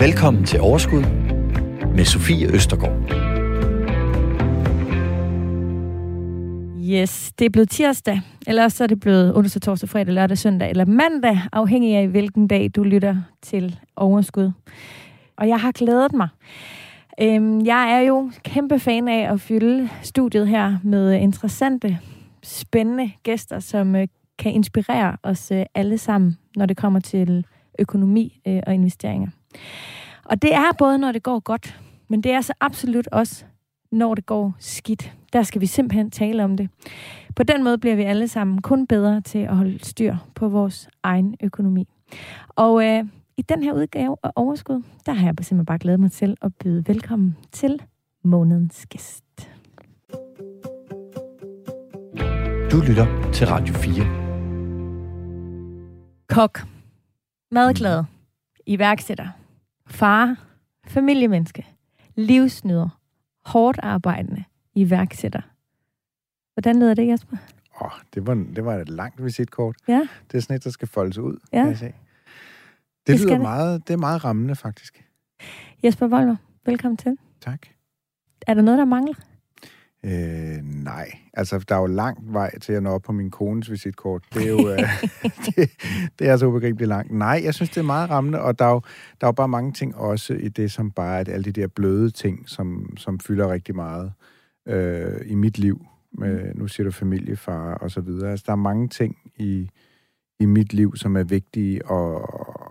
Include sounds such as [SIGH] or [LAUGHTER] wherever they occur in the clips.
Velkommen til Overskud med Sofie Østergaard. Yes, det er blevet tirsdag, eller så er det blevet onsdag, torsdag, fredag, lørdag, søndag eller mandag, afhængig af hvilken dag du lytter til Overskud. Og jeg har glædet mig. Øhm, jeg er jo kæmpe fan af at fylde studiet her med interessante, spændende gæster, som øh, kan inspirere os øh, alle sammen, når det kommer til økonomi øh, og investeringer. Og det er både, når det går godt, men det er så absolut også, når det går skidt. Der skal vi simpelthen tale om det. På den måde bliver vi alle sammen kun bedre til at holde styr på vores egen økonomi. Og øh, i den her udgave af Overskud, der har jeg simpelthen bare glædet mig til at byde velkommen til månedens gæst. Du lytter til Radio 4. Kok, madglad, iværksætter, far, familiemenneske, livsnyder, hårdt arbejdende, iværksætter. Hvordan lyder det, Jesper? Åh, oh, det, var, det var et langt visitkort. Ja. Det er sådan et, der skal foldes ud, Ja. kan jeg se. Det, Det lyder det. meget, det er meget rammende, faktisk. Jesper Volmer, velkommen til. Tak. Er der noget, der mangler? Øh, nej, altså der er jo lang vej til at nå op på min kones visitkort. Det er jo [LAUGHS] øh, [LAUGHS] det, det er altså ubegribeligt langt. Nej, jeg synes, det er meget rammende, og der er jo, der er jo bare mange ting også i det, som bare er alle de der bløde ting, som, som fylder rigtig meget øh, i mit liv. Med, nu siger du familiefar og så videre. Altså, der er mange ting i, i mit liv, som er vigtige, og,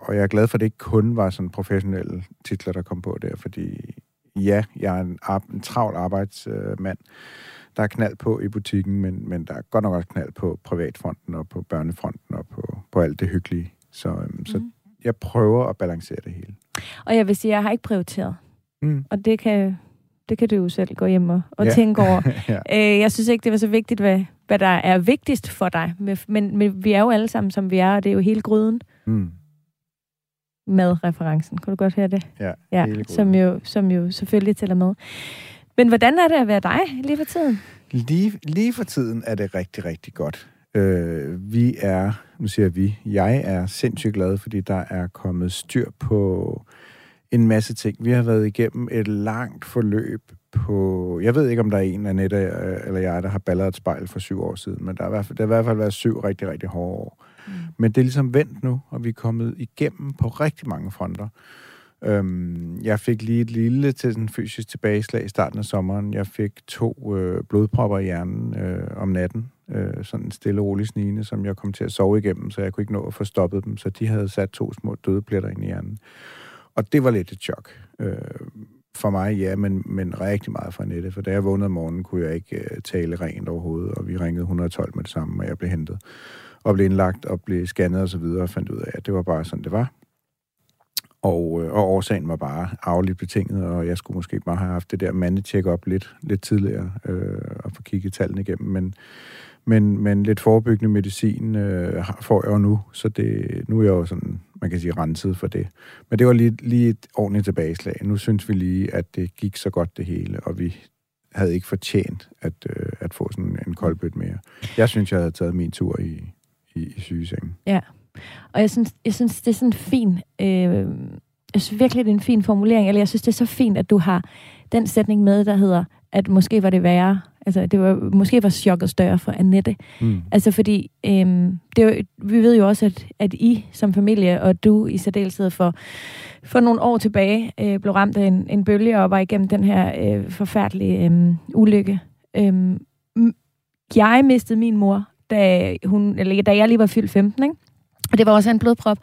og jeg er glad for, at det ikke kun var sådan professionelle titler, der kom på der, fordi ja, jeg er en, ar- en travl arbejdsmand. Der er knald på i butikken, men, men der er godt nok også knald på privatfronten og på børnefronten og på, på alt det hyggelige. Så, øhm, så Mhm. jeg prøver at balancere det hele. Og jeg vil sige, at jeg har ikke prioriteret. Mm. Og det kan, det kan du jo selv gå hjem og, og Ja. tænke over. [LAUGHS] ja. Øh, jeg synes ikke, det var så vigtigt, hvad, hvad der er vigtigst for dig. Men, men, men vi er jo alle sammen, som vi er, og det er jo hele gryden Mm. Med referencen. Kan du godt høre det? Ja, Ja, som jo, som jo selvfølgelig tæller med. Men hvordan er det at være dig lige for tiden? Lige, lige for tiden er det rigtig, rigtig godt. Øh, vi er, nu siger vi, jeg er sindssygt glad, fordi der er kommet styr på en masse ting. Vi har været igennem et langt forløb på... Jeg ved ikke, om der er en af Nette øh, eller jeg, der har balleret et spejl for syv år siden, men der har i hvert fald, der har i hvert fald været syv rigtig, rigtig hårde år. Men det er ligesom vendt nu, og vi er kommet igennem på rigtig mange fronter. Øhm, jeg fik lige et lille til sådan fysisk tilbageslag i starten af sommeren. Jeg fik to øh, blodpropper i hjernen øh, om natten. Øh, sådan en stille og rolig snigende, som jeg kom til at sove igennem, så jeg kunne ikke nå at få stoppet dem. Så de havde sat to små dødepletter ind i hjernen. Og det var lidt et chok. Øh, for mig, ja, men, men rigtig meget for Annette. For da jeg vågnede om morgenen, kunne jeg ikke øh, tale rent overhovedet, og vi ringede 112 med det samme, og jeg blev hentet og blev indlagt og blev scannet og så videre, og fandt ud af, at det var bare sådan, det var. Og, øh, og årsagen var bare arveligt betinget, og jeg skulle måske bare have haft det der mandetjek op lidt, lidt tidligere, øh, og få kigget tallene igennem. Men, men, men lidt forebyggende medicin øh, får jeg jo nu, så det, nu er jeg jo sådan, man kan sige, renset for det. Men det var lige, lige et ordentligt tilbageslag. Nu synes vi lige, at det gik så godt det hele, og vi havde ikke fortjent at, øh, at få sådan en koldbødt mere. Jeg synes, jeg havde taget min tur i, i, i sygesengen. Og jeg synes, jeg synes det er sådan fin... Øh, jeg synes virkelig, det er en fin formulering. Eller jeg synes, det er så fint, at du har den sætning med, der hedder, at måske var det værre. Altså, det var, måske var chokket større for Annette. Mm. Altså, fordi øhm, det er jo, vi ved jo også, at, at I som familie, og du i særdeleshed for, for nogle år tilbage, øh, blev ramt af en, en bølge og var igennem den her øh, forfærdelige øh, ulykke. M- jeg mistede min mor, da, hun, eller, da jeg lige var fyldt 15, ikke? og det var også en blodprop.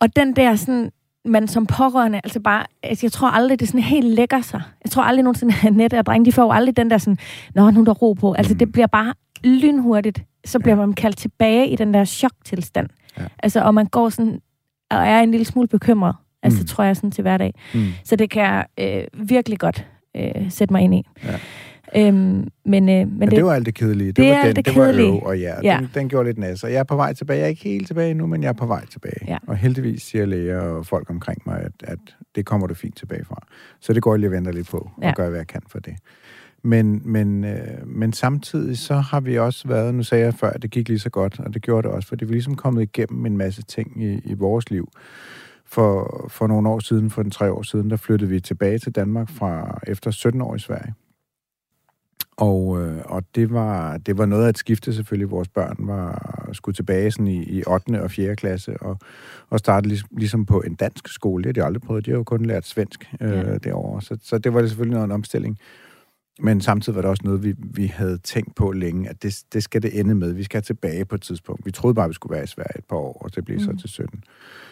Og den der sådan, man som pårørende, altså bare, altså jeg tror aldrig, det sådan helt lægger sig. Jeg tror aldrig nogensinde, at Annette og drenge, de får jo aldrig den der sådan, nå, nu er der ro på. Altså Mm. det bliver bare lynhurtigt, så bliver man kaldt tilbage i den der choktilstand. Ja. Altså, og man går sådan, og er en lille smule bekymret, altså Mm. tror jeg sådan til hverdag. Mm. Så det kan jeg øh, virkelig godt øh, sætte mig ind i. Ja. Øhm, men, øh, men, Men det, det var alt det kedelige. Det, det var den, det det var øv og ja, Ja. Den, den gjorde lidt nas. Og jeg er på vej tilbage. Jeg er ikke helt tilbage nu, men jeg er på vej tilbage. Ja. Og heldigvis siger læger og folk omkring mig, at, at det kommer du fint tilbage fra. Så det går jeg lige og venter lidt på, Ja. og gør, hvad jeg kan for det. Men, men, øh, men samtidig så har vi også været, nu sagde jeg før, at det gik lige så godt, og det gjorde det også, fordi vi er ligesom kommet igennem en masse ting i, i vores liv. For, for nogle år siden, for en tre år siden, der flyttede vi tilbage til Danmark fra efter 17 år i Sverige. Og, øh, og det, var, det var noget af et skifte selvfølgelig. Vores børn var skulle tilbage sådan i, i 8. og 4. klasse og, og starte ligesom, ligesom på en dansk skole. Det har de aldrig prøvet. De har jo kun lært svensk øh, ja. derovre. Så, så det var det selvfølgelig noget en omstilling. Men samtidig var det også noget, vi, vi havde tænkt på længe, at det, det skal det ende med. Vi skal tilbage på et tidspunkt. Vi troede bare, at vi skulle være i Sverige et par år, og det blev mm. så til 17.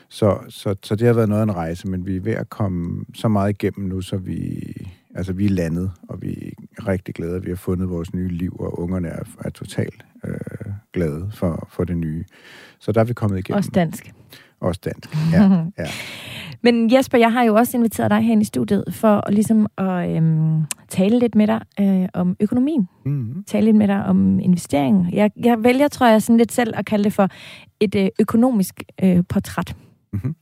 Så, så, så det har været noget af en rejse, men vi er ved at komme så meget igennem nu, så vi, altså, vi er landet, og vi er rigtig glade, at vi har fundet vores nye liv, og ungerne er, er totalt øh, glade for, for det nye. Så der er vi kommet igennem. Også dansk. Også dansk, [LAUGHS] ja. ja. Men Jesper, jeg har jo også inviteret dig her i studiet for at, ligesom at øhm, tale lidt med dig øh, om økonomien. Mm-hmm. Tale lidt med dig om investering. Jeg, jeg vælger, tror jeg, sådan lidt selv at kalde det for et øh, økonomisk øh, portræt. Mm-hmm.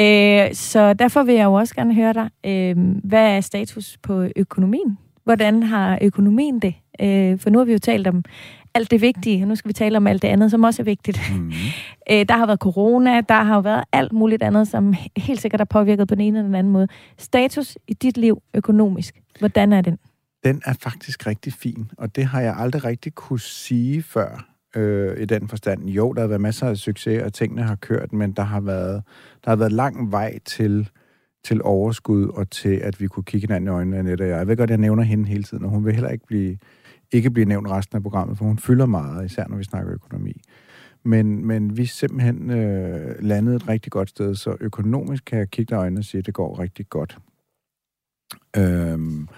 Øh, så derfor vil jeg jo også gerne høre dig. Øh, hvad er status på økonomien? Hvordan har økonomien det? Øh, for nu har vi jo talt om alt det vigtige, og nu skal vi tale om alt det andet, som også er vigtigt. Mm. [LAUGHS] Øh, der har været corona, der har jo været alt muligt andet, som helt sikkert har påvirket på den ene eller den anden måde. Status i dit liv økonomisk, hvordan er den? Den er faktisk rigtig fin, og det har jeg aldrig rigtig kunne sige før øh, i den forstand. Jo, der har været masser af succes, og tingene har kørt, men der har været, der har været lang vej til, til overskud og til, at vi kunne kigge hinanden i øjnene, Annette og jeg. Jeg ved godt, jeg nævner hende hele tiden, og hun vil heller ikke blive, ikke blive nævnt resten af programmet, for hun fylder meget, især når vi snakker økonomi. Men, men vi simpelthen øh, landet et rigtig godt sted, så økonomisk kan jeg kigge dig i øjnene og sige, at det går rigtig godt. Øhm,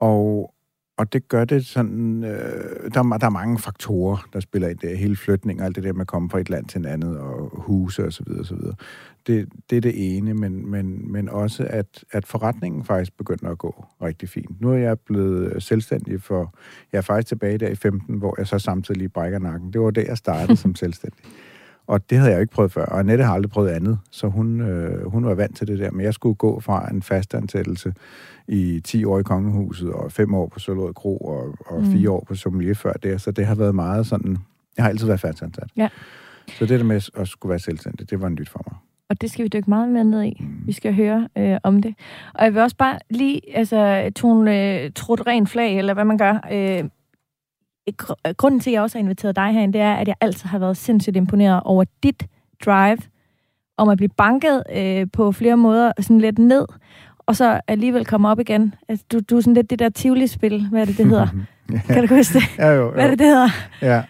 og, og det gør det sådan, øh, der, der er mange faktorer, der spiller ind der. Hele flytning og alt det der med at komme fra et land til et andet, og huse og så videre, og så videre. Det, det er det ene, men, men, men også, at, at forretningen faktisk begynder at gå rigtig fint. Nu er jeg blevet selvstændig for, jeg er faktisk tilbage der i 15, hvor jeg så samtidig lige brækker nakken. Det var det, jeg startede som [LAUGHS] selvstændig. Og det havde jeg jo ikke prøvet før, og Annette har aldrig prøvet andet, så hun, øh, hun var vant til det der. Men jeg skulle gå fra en fastansættelse i 10 år i Kongehuset, og 5 år på Sølvåd Kro, og, og mm. 4 år på Sommelier før det. Så det har været meget sådan... Jeg har altid været fastansat. Ja. Så det der med at skulle være selvstændig, det var en nyt for mig. Og det skal vi dykke meget mere ned i. Mm. Vi skal høre øh, om det. Og jeg vil også bare lige altså, tone øh, trudt ren flag, eller hvad man gør. Øh, grunden til, at jeg også har inviteret dig herind, det er, at jeg altid har været sindssygt imponeret over dit drive om at blive banket øh, på flere måder sådan lidt ned, og så alligevel komme op igen. Altså, du, du er sådan lidt det der Tivoli-spil, hvad er det, det hedder? [LAUGHS] ja. Kan du huske det? Ja, jo, jo. Hvad er det, det hedder? Ja.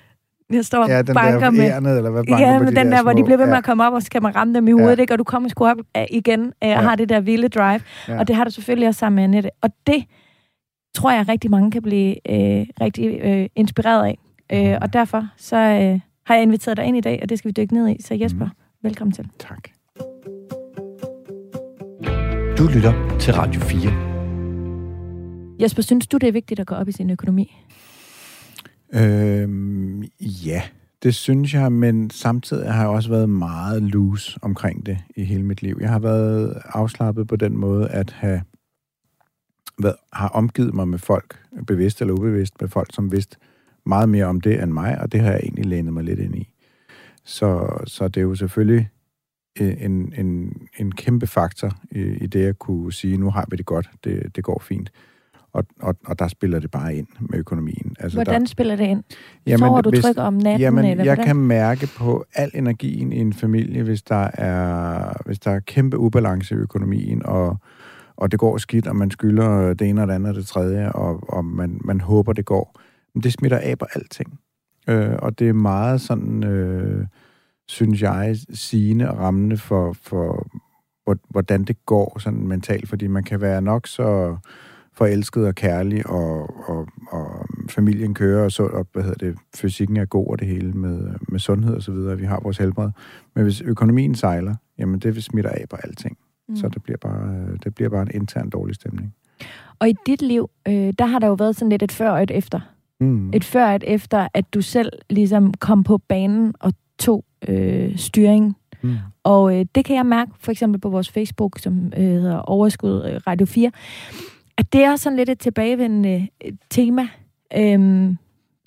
Jeg står ja, den banker der med... Ærnet, eller hvad banker ja, med den de der, der hvor de bliver ved med ja. at komme op, og så kan man ramme dem i hovedet, ja. ikke? og du kommer sgu op uh, igen uh, ja. og har det der vilde drive. Ja. Og det har du selvfølgelig også sammen med Annette. Og det tror jeg rigtig mange kan blive uh, rigtig uh, inspireret af. Uh, og derfor så uh, har jeg inviteret dig ind i dag, og det skal vi dykke ned i. Så Jesper, mm. velkommen til. Tak. Du lytter til Radio 4. Jesper, synes du, det er vigtigt at gå op i sin økonomi? Øhm, ja, det synes jeg, men samtidig har jeg også været meget loose omkring det i hele mit liv. Jeg har været afslappet på den måde at have været, har omgivet mig med folk, bevidst eller ubevidst, med folk, som vidste meget mere om det end mig, og det har jeg egentlig lænet mig lidt ind i. Så, så det er jo selvfølgelig en, en, en kæmpe faktor i, i det at kunne sige, nu har vi det godt, det, det går fint. Og, og, og der spiller det bare ind med økonomien. Altså, hvordan der, spiller det ind? Jamen, Sover du hvis, trykker om natten? Jamen, eller jeg hvordan? kan mærke på al energien i en familie, hvis der er, hvis der er kæmpe ubalance i økonomien, og, og det går skidt, og man skylder øh, det ene og det andet og det tredje, og, og man, man håber, det går. Men det smitter af på alting. Øh, og det er meget sådan... Øh, synes jeg, sigende og rammende for, for, hvordan det går sådan mentalt, fordi man kan være nok så forelsket og kærlig, og, og, og familien kører, og, så, og hvad hedder det, fysikken er god, og det hele med, med sundhed og så videre, vi har vores helbred. Men hvis økonomien sejler, jamen det smitter af på alting. Mm. Så det bliver, bare, det bliver bare en intern dårlig stemning. Og i dit liv, øh, der har der jo været sådan lidt et før og et efter. Mm. Et før og et efter, at du selv ligesom kom på banen og tog øh, styring. Mm. Og øh, det kan jeg mærke for eksempel på vores Facebook, som øh, hedder Overskud øh, Radio 4, at det er sådan lidt et tilbagevendende øh, tema. Øhm,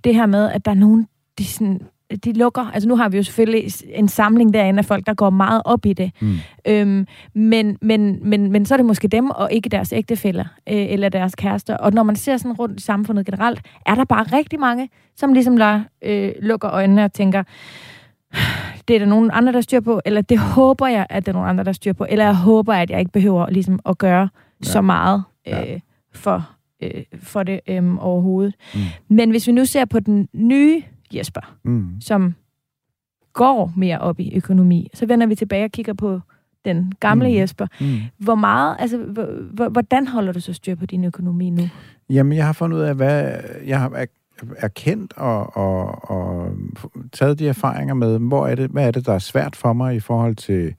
det her med, at der er nogen, de, sådan, de lukker. Altså nu har vi jo selvfølgelig en samling derinde af folk, der går meget op i det. Mm. Øhm, men, men, men, men så er det måske dem, og ikke deres ægtefæller øh, eller deres kærester. Og når man ser sådan rundt i samfundet generelt, er der bare rigtig mange, som ligesom lader, øh, lukker øjnene og tænker, det er der nogen andre, der styr på, eller det håber jeg, at der er nogen andre, der styr på, eller jeg håber, at jeg ikke behøver ligesom at gøre ja. så meget øh, ja. for, øh, for det øh, overhovedet. Mm. Men hvis vi nu ser på den nye Jesper, mm. som går mere op i økonomi, så vender vi tilbage og kigger på den gamle mm. Jesper. Mm. Hvor meget, altså, hvordan holder du så styr på din økonomi nu? Jamen, jeg har fundet ud af, hvad jeg har erkendt og, og, og taget de erfaringer med, hvor er det, hvad er det, der er svært for mig i forhold til,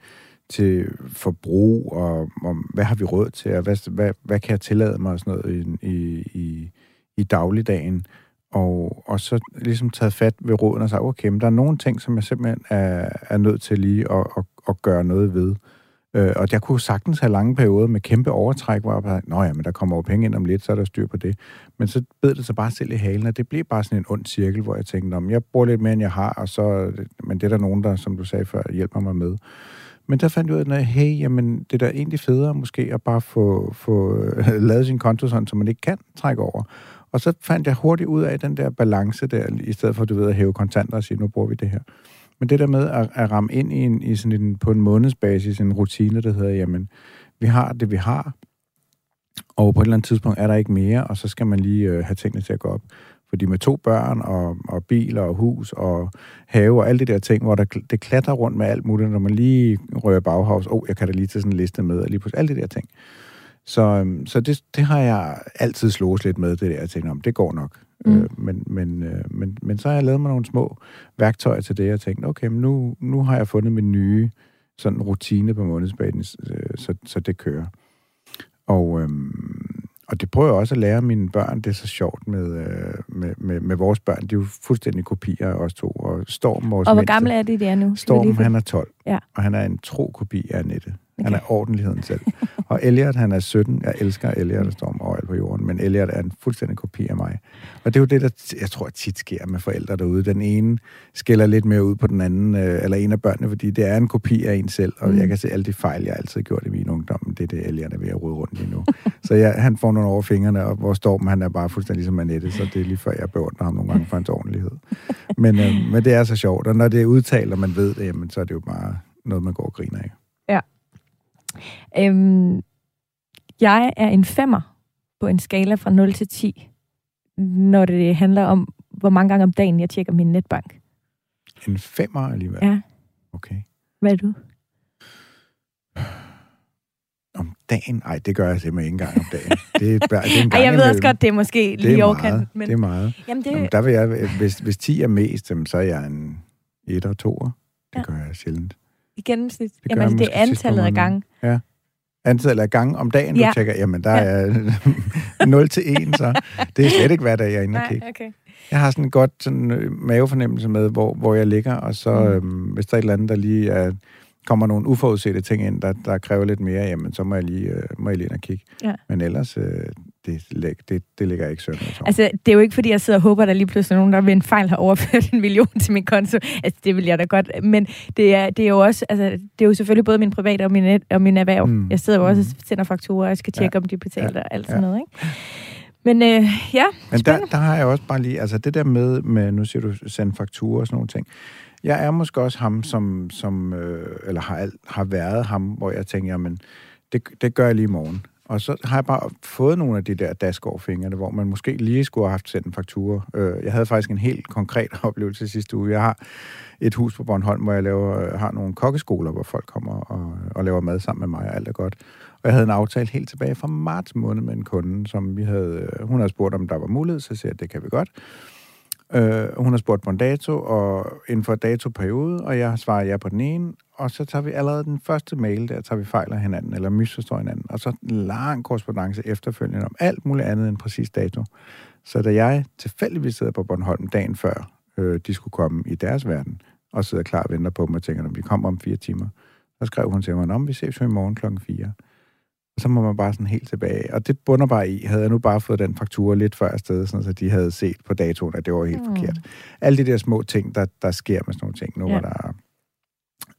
til forbrug, og, og hvad har vi råd til, og hvad, hvad, hvad kan jeg tillade mig og sådan noget i, i, i, i dagligdagen. Og, og så ligesom taget fat ved råden og sagt, okay, men der er nogle ting, som jeg simpelthen er, er nødt til lige at, at, at gøre noget ved. Øh, og jeg kunne sagtens have lange perioder med kæmpe overtræk, hvor jeg bare, nå ja, men der kommer jo penge ind om lidt, så er der styr på det. Men så bed det så bare selv i halen, og det bliver bare sådan en ond cirkel, hvor jeg tænkte, om jeg bruger lidt mere, end jeg har, og så, men det er der nogen, der, som du sagde før, hjælper mig med. Men der fandt jeg ud af, at hey, jamen, det er da egentlig federe måske at bare få, få [LAUGHS] lavet sin konto sådan, så man ikke kan trække over. Og så fandt jeg hurtigt ud af den der balance der, i stedet for, du ved, at hæve kontanter og sige, nu bruger vi det her. Men det der med at, at ramme ind i, en, i sådan en, på en månedsbasis, en rutine, der hedder, jamen, vi har det, vi har, og på et eller andet tidspunkt er der ikke mere, og så skal man lige øh, have tingene til at gå op. Fordi med to børn og, og biler og hus og have og alle de der ting, hvor der, det klatrer rundt med alt muligt, når man lige rører baghavs, åh, oh, jeg kan da lige tage sådan en liste med, og lige pludselig alle de der ting. Så, øhm, så det, det har jeg altid slået lidt med, det der. Jeg tænker, om det går nok. Mm. Øh, men, men, øh, men, men så har jeg lavet mig nogle små værktøjer til det, og tænkt, okay, men nu, nu har jeg fundet min nye sådan rutine på månedsbanen, øh, så, så det kører. Og, øhm, og det prøver jeg også at lære mine børn. Det er så sjovt med, øh, med, med, med vores børn. De er jo fuldstændig kopier af os to. Og Storm, vores Og hvor gamle er de der nu? Storm, han er 12. Ja. Og han er en tro kopi af Annette. Okay. Han er ordentligheden selv. Og Elliot, han er 17. Jeg elsker Elliot, der står overalt på jorden, men Elliot er en fuldstændig kopi af mig. Og det er jo det, der jeg tror tit sker med forældre derude. Den ene skælder lidt mere ud på den anden, øh, eller en af børnene, fordi det er en kopi af en selv, og mm. jeg kan se alle de fejl, jeg altid har gjort i min ungdom. Det er det, Elliot er ved at rode rundt lige nu. så jeg, han får nogle over fingrene, og hvor Storm, han er bare fuldstændig ligesom Annette, så det er lige før, jeg beundrer ham nogle gange for hans ordentlighed. Men, øh, men det er så sjovt, og når det er udtalt, og man ved det, jamen, så er det jo bare noget, man går og griner af. Øhm, jeg er en femmer på en skala fra 0 til 10, når det handler om, hvor mange gange om dagen jeg tjekker min netbank. En femmer alligevel? Ja. Okay. Hvad er du? Om dagen? Nej, det gør jeg simpelthen ikke engang om dagen. Det er, det er en gang [LAUGHS] Ej, jeg ved også godt, det er måske lige overkanten. Men... Det er meget. Jamen, det... Jamen, der vil jeg, hvis, hvis 10 er mest, så er jeg en 1 og 2. Det ja. gør jeg sjældent. I gennemsnit? Det jamen, altså, det er antallet af gange. Ja. Antallet af gange om dagen, ja. du tjekker, jamen, der ja. er [LAUGHS] 0 til 1, så det er slet ikke hver dag, jeg er inde og kigge. Okay. Jeg har sådan en godt sådan, øh, mavefornemmelse med, hvor, hvor jeg ligger, og så mm. øhm, hvis der er et eller andet, der lige er, kommer nogle uforudsete ting ind, der, der kræver lidt mere, jamen, så må jeg lige, øh, må jeg lige ind og kigge. Ja. Men ellers, øh, det, det, det ligger ikke sådan. Altså, det er jo ikke, fordi jeg sidder og håber, at der lige pludselig er nogen, der ved en fejl har overført en million til min konto. Altså, det vil jeg da godt. Men det er, det er jo også, altså, det er jo selvfølgelig både min private og min, og min erhverv. Mm. Jeg sidder jo også og sender fakturer, og jeg skal tjekke, ja. om de betaler ja. og alt sådan ja. noget, ikke? Men øh, ja, Men der, der har jeg også bare lige, altså det der med, med nu siger du, sende fakturer og sådan nogle ting. Jeg er måske også ham, som, som øh, eller har, har været ham, hvor jeg tænker, jamen, det, det gør jeg lige i morgen. Og så har jeg bare fået nogle af de der daskårfingrene, hvor man måske lige skulle have haft sendt en faktura. Øh, jeg havde faktisk en helt konkret [LAUGHS] oplevelse sidste uge. Jeg har et hus på Bornholm, hvor jeg laver, øh, har nogle kokkeskoler, hvor folk kommer og, og laver mad sammen med mig, og alt er godt. Og jeg havde en aftale helt tilbage fra marts måned med en kunde, som vi havde, øh, hun havde spurgt, om der var mulighed, så siger jeg, at det kan vi godt. Øh, hun har spurgt på en dato, og inden for datoperiode, og jeg svarer ja på den ene, og så tager vi allerede den første mail, der tager vi fejl af hinanden, eller misforstår hinanden, og så en lang korrespondence efterfølgende om alt muligt andet end præcis dato. Så da jeg tilfældigvis sidder på Bornholm dagen før, øh, de skulle komme i deres verden, og sidder klar og venter på dem og tænker, at vi kommer om fire timer, så skrev hun til mig, om vi ses jo i morgen klokken 4. Så må man bare sådan helt tilbage. Og det bunder bare i, havde jeg nu bare fået den faktura lidt før afsted, sådan så de havde set på datoen, at det var helt mm. forkert. Alle de der små ting, der, der sker med sådan nogle ting, nu ja. var der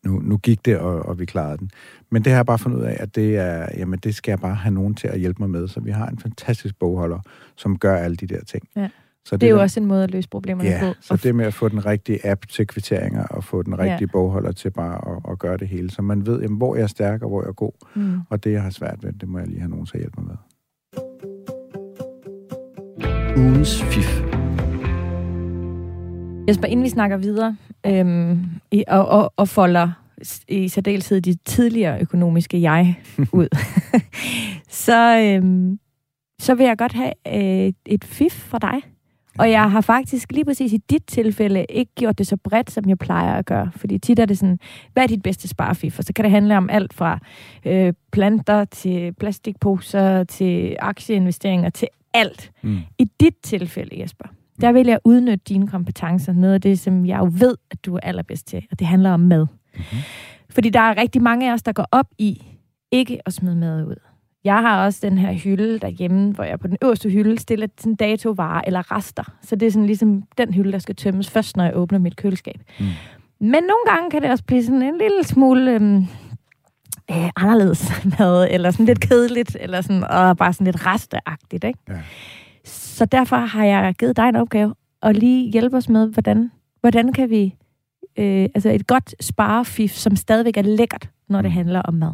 nu, nu gik det, og, og vi klarede den. Men det har jeg bare fundet ud af, at det, er, jamen, det skal jeg bare have nogen til at hjælpe mig med. Så vi har en fantastisk bogholder, som gør alle de der ting. Ja. Så det, det er jo der, også en måde at løse problemerne ja, på. så det med at få den rigtige app til kvitteringer, og få den rigtige ja. bogholder til bare at, at gøre det hele. Så man ved, jamen, hvor jeg er stærk, og hvor jeg er god. Mm. Og det, jeg har svært ved, det må jeg lige have nogen til at hjælpe mig med. Ugens fif. Jesper, inden vi snakker videre, øhm, i, og, og, og folder i særdeleshed de tidligere økonomiske jeg [LAUGHS] ud, [LAUGHS] så, øhm, så vil jeg godt have øh, et fif fra dig. Og jeg har faktisk lige præcis i dit tilfælde ikke gjort det så bredt, som jeg plejer at gøre. Fordi tit er det sådan, hvad er dit bedste sparefif? Og så kan det handle om alt fra øh, planter til plastikposer til aktieinvesteringer til alt. Mm. I dit tilfælde, Jesper, der vil jeg udnytte dine kompetencer. Noget af det, som jeg jo ved, at du er allerbedst til. Og det handler om mad. Mm-hmm. Fordi der er rigtig mange af os, der går op i ikke at smide mad ud. Jeg har også den her hylde derhjemme, hvor jeg på den øverste hylde stiller sådan datovare eller rester. Så det er sådan ligesom den hylde, der skal tømmes først, når jeg åbner mit køleskab. Mm. Men nogle gange kan det også blive sådan en lille smule øhm, øh, anderledes mad, eller sådan lidt kedeligt, eller sådan, og bare sådan lidt resteagtigt, ikke? Ja. Så derfor har jeg givet dig en opgave, og lige hjælpe os med, hvordan, hvordan kan vi... Øh, altså et godt sparefif, som stadigvæk er lækkert, når det mm. handler om mad.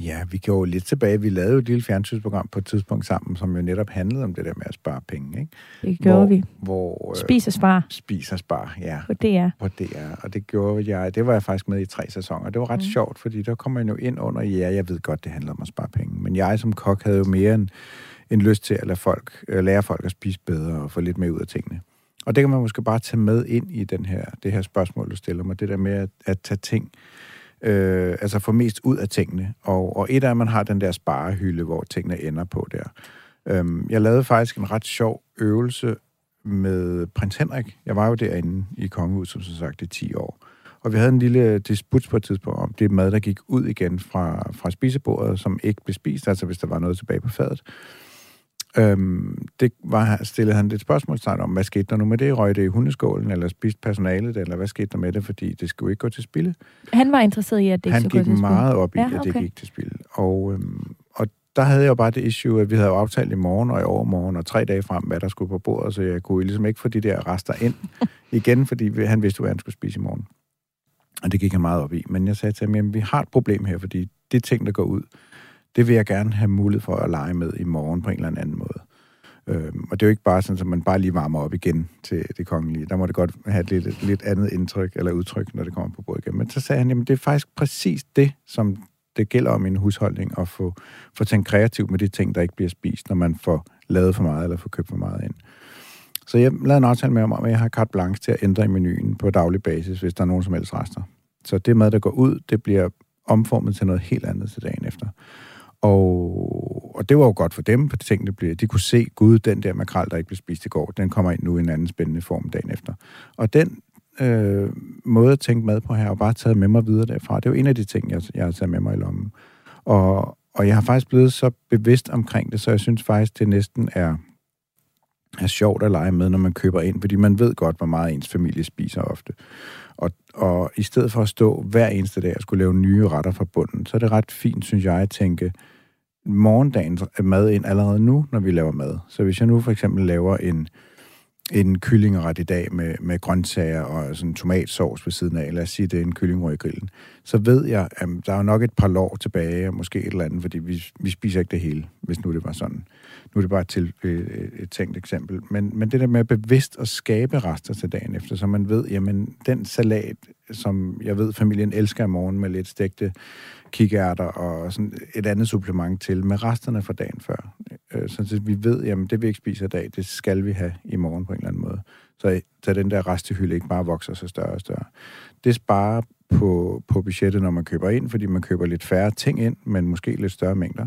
Ja, vi går lidt tilbage. Vi lavede jo et lille fjernsynsprogram på et tidspunkt sammen, som jo netop handlede om det der med at spare penge. Ikke? Det gjorde hvor, vi. Hvor, øh, spis og spar. Spis og spar, ja. På DR. På DR. Og det gjorde jeg. Det var jeg faktisk med i tre sæsoner. Det var ret mm. sjovt, fordi der kommer man jo ind under, ja, jeg ved godt, det handler om at spare penge. Men jeg som kok havde jo mere en, en lyst til at lade folk, øh, lære folk at spise bedre og få lidt mere ud af tingene. Og det kan man måske bare tage med ind i den her, det her spørgsmål, du stiller mig. Det der med at, at tage ting øh, altså få mest ud af tingene. Og, og et er, at man har den der sparehylde, hvor tingene ender på der. Øhm, jeg lavede faktisk en ret sjov øvelse med prins Henrik. Jeg var jo derinde i Kongehuset, som som sagt, i 10 år. Og vi havde en lille disput på et tidspunkt om det mad, der gik ud igen fra, fra spisebordet, som ikke blev spist, altså hvis der var noget tilbage på fadet. Øhm, det var, stillede han lidt spørgsmålstegn om, hvad skete der nu med det? Røg det i hundeskålen, eller spiste personalet eller hvad skete der med det? Fordi det skulle ikke gå til spilde. Han var interesseret i, at det ikke skulle gå til spilde? Han gik meget op i, ja, okay. at det gik til spilde. Og, øhm, og der havde jeg jo bare det issue, at vi havde aftalt i morgen og i overmorgen og tre dage frem, hvad der skulle på bordet, så jeg kunne ligesom ikke få de der rester ind [LAUGHS] igen, fordi han vidste, hvad han skulle spise i morgen. Og det gik han meget op i. Men jeg sagde til ham, at vi har et problem her, fordi det ting, der går ud, det vil jeg gerne have mulighed for at lege med i morgen på en eller anden måde. Øhm, og det er jo ikke bare sådan, at man bare lige varmer op igen til det kongelige. Der må det godt have et lidt, lidt andet indtryk eller udtryk, når det kommer på bordet igen. Men så sagde han, at det er faktisk præcis det, som det gælder om en husholdning, at få, få tænkt kreativt med de ting, der ikke bliver spist, når man får lavet for meget eller får købt for meget ind. Så jeg lavede en aftale med ham om, at jeg har carte blanche til at ændre i menuen på daglig basis, hvis der er nogen som helst rester. Så det mad, der går ud, det bliver omformet til noget helt andet til dagen efter. Og, og det var jo godt for dem, for tingene blev, de kunne se, gud, den der makrel, der ikke blev spist i går, den kommer ind nu i en anden spændende form dagen efter. Og den øh, måde at tænke mad på her, og bare taget med mig videre derfra, det er jo en af de ting, jeg, jeg har taget med mig i lommen. Og, og jeg har faktisk blevet så bevidst omkring det, så jeg synes faktisk, det næsten er, er sjovt at lege med, når man køber ind, fordi man ved godt, hvor meget ens familie spiser ofte. Og, og i stedet for at stå hver eneste dag og skulle lave nye retter fra bunden, så er det ret fint, synes jeg, at tænke, morgendagens mad ind allerede nu, når vi laver mad. Så hvis jeg nu for eksempel laver en, en kyllingeret i dag med, med grøntsager og sådan tomatsovs ved siden af, lad os sige, det er en kyllingrød i grillen, så ved jeg, at der er nok et par lår tilbage, og måske et eller andet, fordi vi, vi spiser ikke det hele, hvis nu det var sådan. Nu er det bare et, til, et, et tænkt eksempel. Men, men det der med bevidst at skabe rester til dagen efter, så man ved, jamen den salat, som jeg ved, familien elsker i morgen med lidt stegte kikærter og sådan et andet supplement til med resterne fra dagen før. Øh, så vi ved, jamen det vi ikke spiser i dag, det skal vi have i morgen på en eller anden måde. Så, så den der restehylde ikke bare vokser sig større og større. Det sparer på, på budgettet, når man køber ind, fordi man køber lidt færre ting ind, men måske lidt større mængder.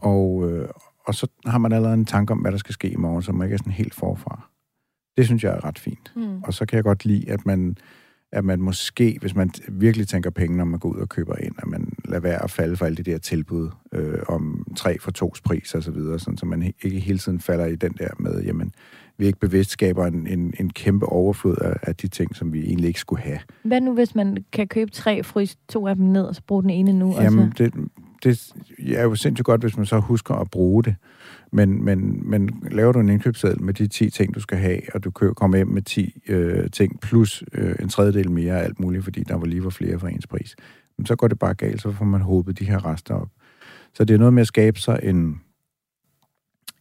Og, øh, og så har man allerede en tanke om, hvad der skal ske i morgen, så man ikke er sådan helt forfra. Det synes jeg er ret fint. Mm. Og så kan jeg godt lide, at man at man måske, hvis man virkelig tænker penge, når man går ud og køber ind, at man lader være at falde for alle de der tilbud øh, om tre for tos pris og så videre, sådan, så man ikke hele tiden falder i den der med, jamen, vi ikke bevidst skaber en, en, en kæmpe overflod af, af de ting, som vi egentlig ikke skulle have. Hvad nu, hvis man kan købe tre, fryse to af dem ned, og så bruge den ene nu? Jamen, det, det er jo sindssygt godt, hvis man så husker at bruge det. Men, men, men laver du en indkøbsseddel med de 10 ting, du skal have, og du køber, kommer hjem med 10 øh, ting, plus øh, en tredjedel mere af alt muligt, fordi der var lige var flere for ens pris, så går det bare galt, så får man håbet de her rester op. Så det er noget med at skabe sig en,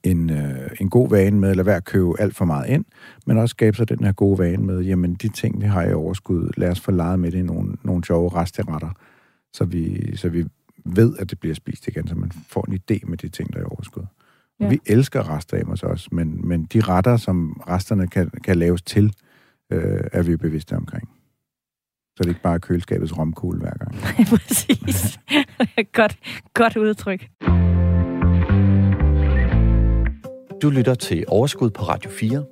en, øh, en god vane med at lade være at købe alt for meget ind, men også skabe sig den her gode vane med, jamen de ting, vi har i overskud, lad os få leget med det i nogle, nogle sjove resteretter, så vi, så vi ved, at det bliver spist igen, så man får en idé med de ting, der er i overskud. Ja. Vi elsker os også, men, men de retter, som resterne kan, kan laves til, øh, er vi bevidste omkring. Så det er ikke bare køleskabets romkugle hver gang. [LAUGHS] Nej, præcis. [LAUGHS] godt, godt udtryk. Du lytter til Overskud på Radio 4.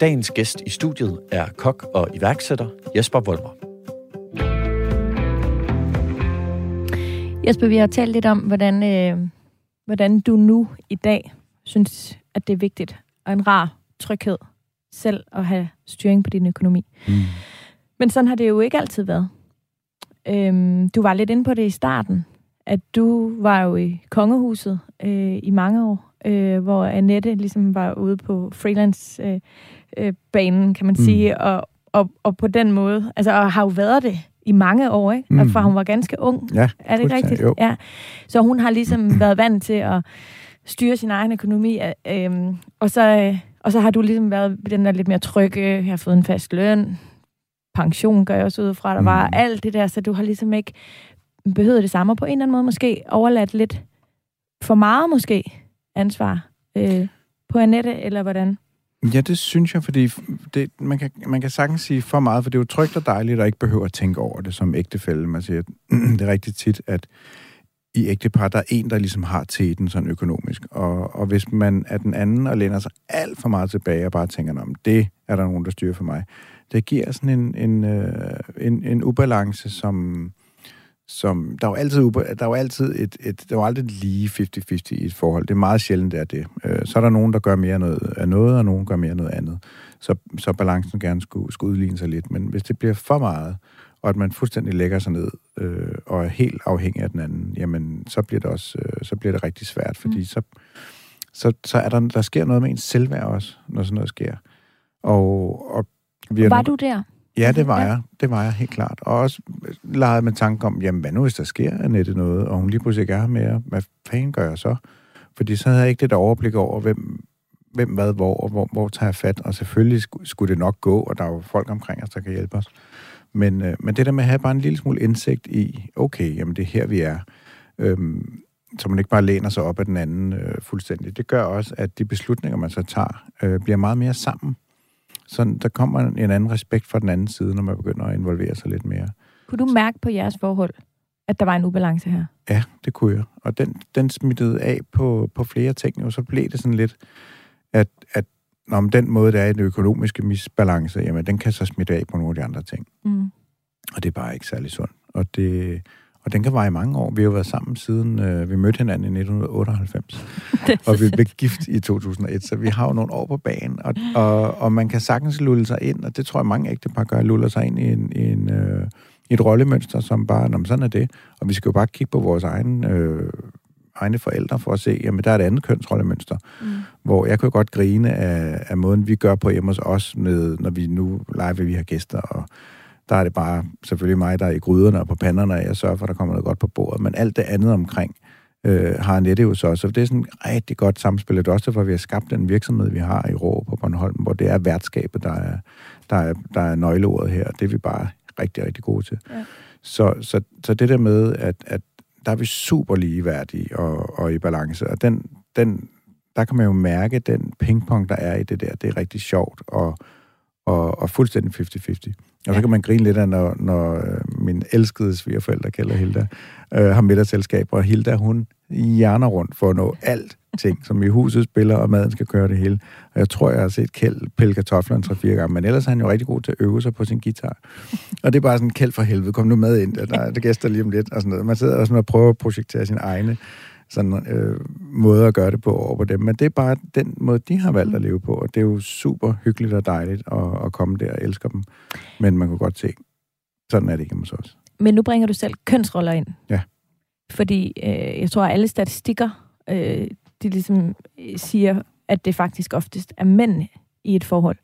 Dagens gæst i studiet er kok og iværksætter Jesper Volmer. Jesper, vi har talt lidt om, hvordan, øh, hvordan du nu i dag synes, at det er vigtigt og en rar tryghed selv at have styring på din økonomi. Mm. Men sådan har det jo ikke altid været. Øhm, du var lidt inde på det i starten, at du var jo i kongehuset øh, i mange år, øh, hvor Annette ligesom var ude på freelance-banen, øh, kan man mm. sige, og, og, og på den måde, altså og har jo været det i mange år, ikke? Mm. For hun var ganske ung. Ja, er det ikke rigtigt? Jo. Ja. Så hun har ligesom [CLEARS THROAT] været vant til at styre sin egen økonomi, øh, og så, og så har du ligesom været den der lidt mere trygge, jeg har fået en fast løn, pension gør jeg også ud fra, der mm. var alt det der, så du har ligesom ikke behøvet det samme, på en eller anden måde måske overladt lidt for meget måske ansvar øh, på Annette, eller hvordan? Ja, det synes jeg, fordi det, man, kan, man kan sagtens sige for meget, for det er jo trygt og dejligt, at ikke behøver at tænke over det som ægtefælde. Man siger, [CLEARS THROAT] det er rigtig tit, at i ægtepar, der er en, der ligesom har teten sådan økonomisk. Og, og hvis man er den anden og læner sig alt for meget tilbage og bare tænker, om det er der nogen, der styrer for mig, det giver sådan en, en, øh, en, en ubalance, som, som der er jo altid, der er jo altid et, et, der er jo aldrig lige 50-50 i et forhold. Det er meget sjældent, det er det. Øh, så er der nogen, der gør mere noget af noget, og nogen gør mere noget andet. Så, så balancen gerne skulle, skulle udligne sig lidt. Men hvis det bliver for meget, og at man fuldstændig lægger sig ned øh, og er helt afhængig af den anden, jamen så bliver det også øh, så bliver det rigtig svært, fordi mm. så, så, så er der, der sker noget med ens selvværd også, når sådan noget sker. Og, og vi var du der? Ja, det var ja. jeg. Det var jeg helt klart. Og også legede med tanke om, jamen hvad nu, hvis der sker Annette noget, og hun lige pludselig ikke er her mere, hvad fanden gør jeg så? Fordi så havde jeg ikke det der overblik over, hvem, hvem hvad, hvor, og hvor, hvor tager jeg fat. Og selvfølgelig skulle det nok gå, og der er jo folk omkring os, der kan hjælpe os. Men, øh, men det der med at have bare en lille smule indsigt i, okay, jamen det er her, vi er, øhm, så man ikke bare læner sig op af den anden øh, fuldstændig. Det gør også, at de beslutninger, man så tager, øh, bliver meget mere sammen. Så der kommer en anden respekt fra den anden side, når man begynder at involvere sig lidt mere. Kunne du mærke på jeres forhold, at der var en ubalance her? Ja, det kunne jeg. Og den, den smittede af på, på flere ting, og så blev det sådan lidt, at, når om den måde, der er i den økonomiske misbalance, jamen den kan så smitte af på nogle af de andre ting. Mm. Og det er bare ikke særlig sundt. Og, det, og den kan vare i mange år. Vi har jo været sammen siden, øh, vi mødte hinanden i 1998. [LAUGHS] og vi blev gift i 2001, så vi har jo nogle år på banen. Og, og, og man kan sagtens lulle sig ind, og det tror jeg mange ægtepar gør, luller sig ind i en, i en øh, et rollemønster, som bare, når sådan er det. Og vi skal jo bare kigge på vores egen øh, egne forældre for at se, jamen der er et andet kønsrollemønster, mm. hvor jeg kan godt grine af, af måden, vi gør på hjemme hos os, med, når vi nu leger, vi har gæster, og der er det bare selvfølgelig mig, der er i gryderne og på panderne, og jeg sørger for, at der kommer noget godt på bordet, men alt det andet omkring øh, har Annette jo så, så det er sådan et rigtig godt samspil, det er også derfor, vi har skabt den virksomhed, vi har i Rå på Bornholm, hvor det er værtskabet, der er, der er, der er nøgleordet her, det er vi bare rigtig, rigtig gode til. Ja. Så, så, så det der med, at, at der er vi super ligeværdige og, og i balance. Og den, den, der kan man jo mærke, den pingpong, der er i det der, det er rigtig sjovt og, og, og fuldstændig 50-50. Og så kan man grine lidt af, når, når øh, min elskede svigerforældre, kalder Hilda, øh, har middagsselskab, og Hilda, hun hjerner rundt for at nå alt ting, som i huset spiller, og maden skal køre det hele. Og jeg tror, jeg har set Kjeld pille kartofler en 3-4 gange, men ellers er han jo rigtig god til at øve sig på sin guitar. Og det er bare sådan, Kjeld for helvede, kom nu med ind, der er gæster lige om lidt, og sådan noget. Man sidder også og prøver at projektere sin egne sådan, øh, måde at gøre det på over på dem. Men det er bare den måde, de har valgt at leve på, og det er jo super hyggeligt og dejligt at, at komme der og elsker dem. Men man kan godt se, sådan er det ikke hos os. Men nu bringer du selv kønsroller ind. Ja. Fordi øh, jeg tror, at alle statistikker, øh, de ligesom øh, siger, at det faktisk oftest er mænd i et forhold,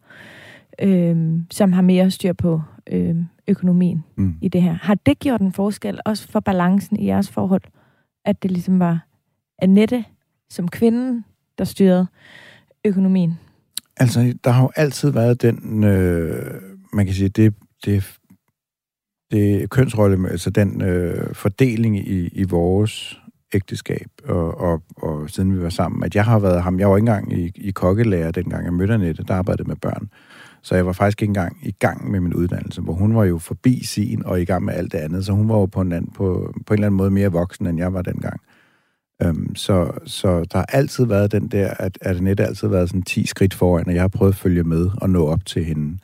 øh, som har mere styr på øh, økonomien mm. i det her. Har det gjort en forskel også for balancen i jeres forhold? At det ligesom var Annette som kvinden, der styrede økonomien? Altså, der har jo altid været den, øh, man kan sige, det, det, det kønsrolle, altså den øh, fordeling i, i vores ægteskab, og, og, og siden vi var sammen, at jeg har været ham, jeg var ikke engang i, i kokkelærer, dengang jeg mødte Annette, der arbejdede med børn. Så jeg var faktisk ikke engang i gang med min uddannelse, hvor hun var jo forbi sin og i gang med alt det andet, så hun var jo på en, anden, på, på en eller anden måde mere voksen, end jeg var dengang. Øhm, så, så der har altid været den der, at, at Annette har altid været sådan 10 skridt foran, og jeg har prøvet at følge med og nå op til hende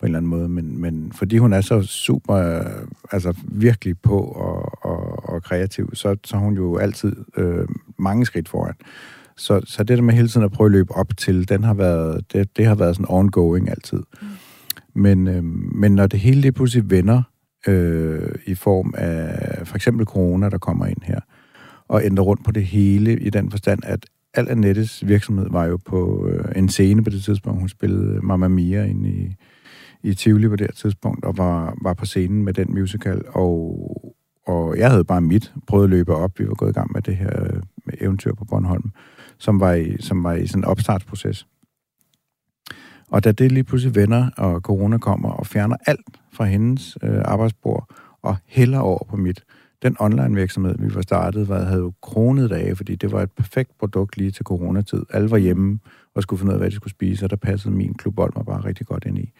på en eller anden måde. Men, men fordi hun er så super, øh, altså virkelig på og, og, kreativ, så, så er hun jo altid øh, mange skridt foran. Så, så det der med hele tiden at prøve at løbe op til, den har været, det, det har været sådan ongoing altid. Mm. Men, øh, men når det hele lige pludselig vender øh, i form af for eksempel corona, der kommer ind her, og ændre rundt på det hele i den forstand, at al Annettes virksomhed var jo på øh, en scene på det tidspunkt. Hun spillede Mamma Mia ind i, i Tivoli på det tidspunkt, og var, var på scenen med den musical, og, og jeg havde bare mit prøvet at løbe op. Vi var gået i gang med det her øh, med eventyr på Bornholm, som var i, som var i sådan en opstartsproces. Og da det lige pludselig vender, og corona kommer og fjerner alt fra hendes øh, arbejdsbord, og hælder over på mit, den online virksomhed, vi var startet, var, havde jo kronet af, fordi det var et perfekt produkt lige til coronatid. Alle var hjemme og skulle finde ud af, hvad de skulle spise, og der passede min klubbold mig bare rigtig godt ind i.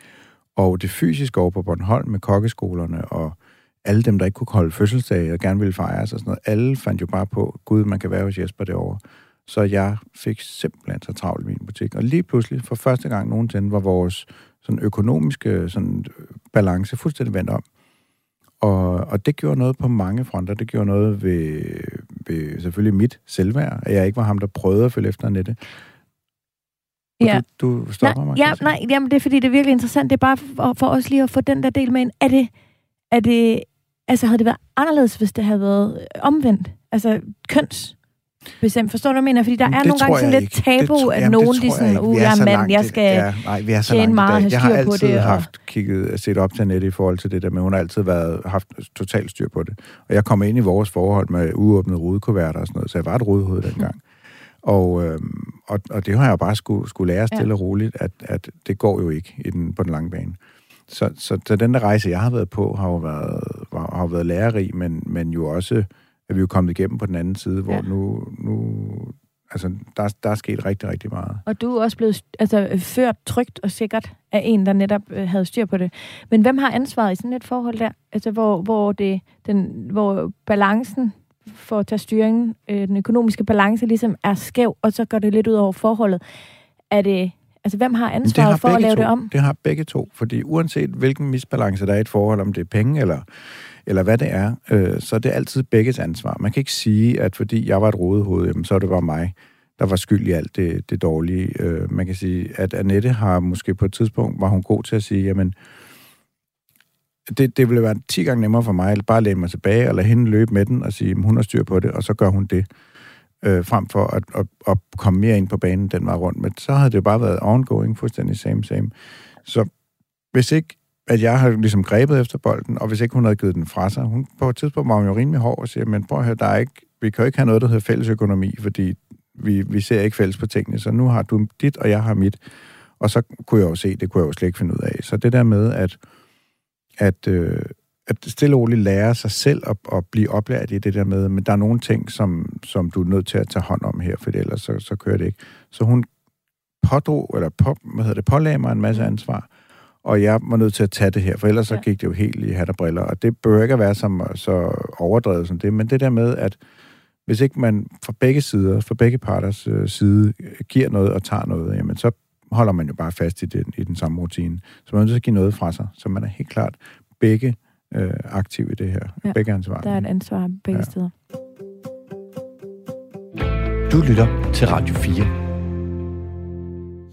Og det fysiske over på Bornholm med kokkeskolerne og alle dem, der ikke kunne holde fødselsdag og gerne ville fejre sig og sådan noget, alle fandt jo bare på, gud, man kan være hos Jesper derovre. Så jeg fik simpelthen så travlt i min butik. Og lige pludselig, for første gang nogensinde, var vores sådan økonomiske sådan, balance fuldstændig vendt om. Og, og det gjorde noget på mange fronter. Det gjorde noget ved, ved selvfølgelig mit selvværd, at jeg ikke var ham, der prøvede at følge efter Annette. ja. du, du stopper nej, mig. Ja, nej, jamen det er fordi, det er virkelig interessant. Det er bare for, for os lige at få den der del med ind. Er det, er det, altså havde det været anderledes, hvis det havde været omvendt? Altså køns bestemt. Forstår du, hvad jeg mener? Fordi der er det nogle gange sådan lidt tabu, det, at jamen, nogen de sådan, uh, jeg er mand, jeg skal ja, nej, vi er så tjene meget og have styr på det. Jeg har altid haft og... kigget, set op til Annette i forhold til det der, men hun har altid været, haft totalt styr på det. Og jeg kom ind i vores forhold med uåbnede rudekuverter og sådan noget, så jeg var et rudehoved dengang. [LAUGHS] Og, øhm, og, og det har jeg bare skulle, skulle lære stille ja. og roligt, at, at det går jo ikke i den, på den lange bane. Så, så, så den der rejse, jeg har været på, har jo været, har, har været lærerig, men, men jo også er vi jo kommet igennem på den anden side, hvor ja. nu, nu altså, der, der er sket rigtig, rigtig meget. Og du er også blevet altså, ført trygt og sikkert af en, der netop øh, havde styr på det. Men hvem har ansvaret i sådan et forhold der? Altså, hvor, hvor, det, den, hvor balancen for at tage styringen, øh, den økonomiske balance ligesom er skæv, og så går det lidt ud over forholdet. Er det, altså, hvem har ansvaret har for at lave to. det om? Det har begge to, fordi uanset hvilken misbalance der er i et forhold, om det er penge eller eller hvad det er, øh, så er det altid begges ansvar. Man kan ikke sige, at fordi jeg var et rodehoved, jamen, så er det bare mig, der var skyld i alt det, det dårlige. Øh, man kan sige, at Annette har måske på et tidspunkt, var hun god til at sige, jamen, det, det ville være 10 gange nemmere for mig, at bare læne mig tilbage, eller hende løbe med den og sige, at hun har styr på det, og så gør hun det, øh, frem for at, at, at komme mere ind på banen den var rundt. Men så havde det jo bare været ongoing, fuldstændig same, same. Så hvis ikke at jeg har ligesom grebet efter bolden, og hvis ikke hun havde givet den fra sig, hun, på et tidspunkt var hun jo rimelig hård og siger, men prøv at høre, der er ikke, vi kan jo ikke have noget, der hedder fælles økonomi, fordi vi, vi ser ikke fælles på tingene, så nu har du dit, og jeg har mit. Og så kunne jeg jo se, det kunne jeg jo slet ikke finde ud af. Så det der med, at, at, øh, at stille og roligt lære sig selv at, at blive oplært i det der med, men der er nogle ting, som, som du er nødt til at tage hånd om her, for ellers så, så kører det ikke. Så hun pådrog, eller på, hvad hedder det, pålagde mig en masse ansvar, og jeg var nødt til at tage det her, for ellers så gik det jo helt i hat og briller, og det bør ikke være så, så overdrevet som det, men det der med, at hvis ikke man fra begge sider, fra begge parters øh, side, giver noget og tager noget, jamen så holder man jo bare fast i den, i den samme rutine. Så man er nødt til at give noget fra sig, så man er helt klart begge øh, aktiv i det her. Ja, begge ansvar. Der er et ansvar begge ja. steder. Du lytter til Radio 4.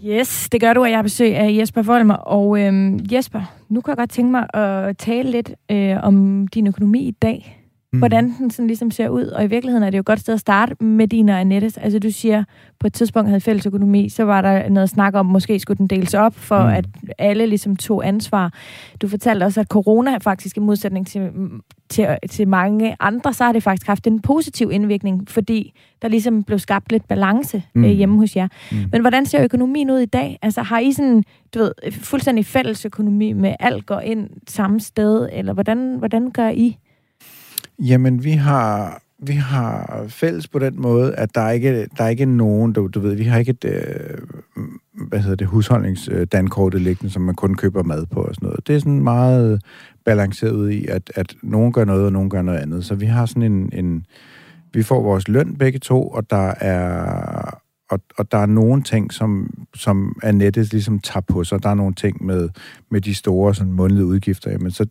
Yes, det gør du, at jeg har besøg af Jesper Volmer. Og øhm, Jesper, nu kan jeg godt tænke mig at tale lidt øh, om din økonomi i dag mm. hvordan den sådan ligesom ser ud. Og i virkeligheden er det jo et godt sted at starte med din og Annettes. Altså du siger, på et tidspunkt havde fælles økonomi, så var der noget snak om, måske skulle den deles op, for mm. at alle ligesom tog ansvar. Du fortalte også, at corona faktisk i modsætning til, til, til mange andre, så har det faktisk haft en positiv indvirkning, fordi der ligesom blev skabt lidt balance mm. øh, hjemme hos jer. Mm. Men hvordan ser økonomien ud i dag? Altså har I sådan, du ved, fuldstændig fælles økonomi med alt går ind samme sted, eller hvordan, hvordan gør I? Jamen, vi har, vi har fælles på den måde, at der er ikke, der er ikke nogen, du, du ved, vi har ikke et, øh, hvad hedder det, husholdningsdankortet øh, liggende, som man kun køber mad på og sådan noget. Det er sådan meget balanceret ud i, at, at nogen gør noget, og nogen gør noget andet. Så vi har sådan en, en vi får vores løn begge to, og der er og, og der er nogle ting, som, som Annette ligesom tager på sig. Der er nogle ting med, med de store sådan, månedlige udgifter. Jamen, så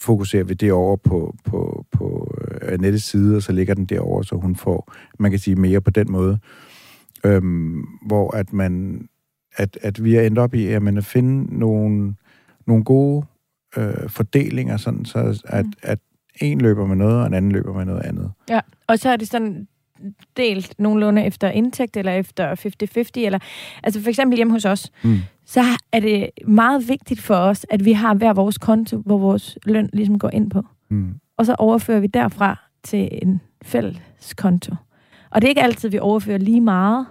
fokuserer vi det over på, på, på øh, Annettes side, og så ligger den derovre, så hun får, man kan sige, mere på den måde. Øhm, hvor at man, at, at vi er endt op i, at man at finde nogle, nogle gode øh, fordelinger, sådan så at, mm. at en løber med noget, og en anden løber med noget andet. Ja, og så er det sådan, delt nogenlunde efter indtægt, eller efter 50-50, eller altså for eksempel hjemme hos os, mm. Så er det meget vigtigt for os, at vi har hver vores konto, hvor vores løn ligesom går ind på. Mm. Og så overfører vi derfra til en fælles konto. Og det er ikke altid, vi overfører lige meget,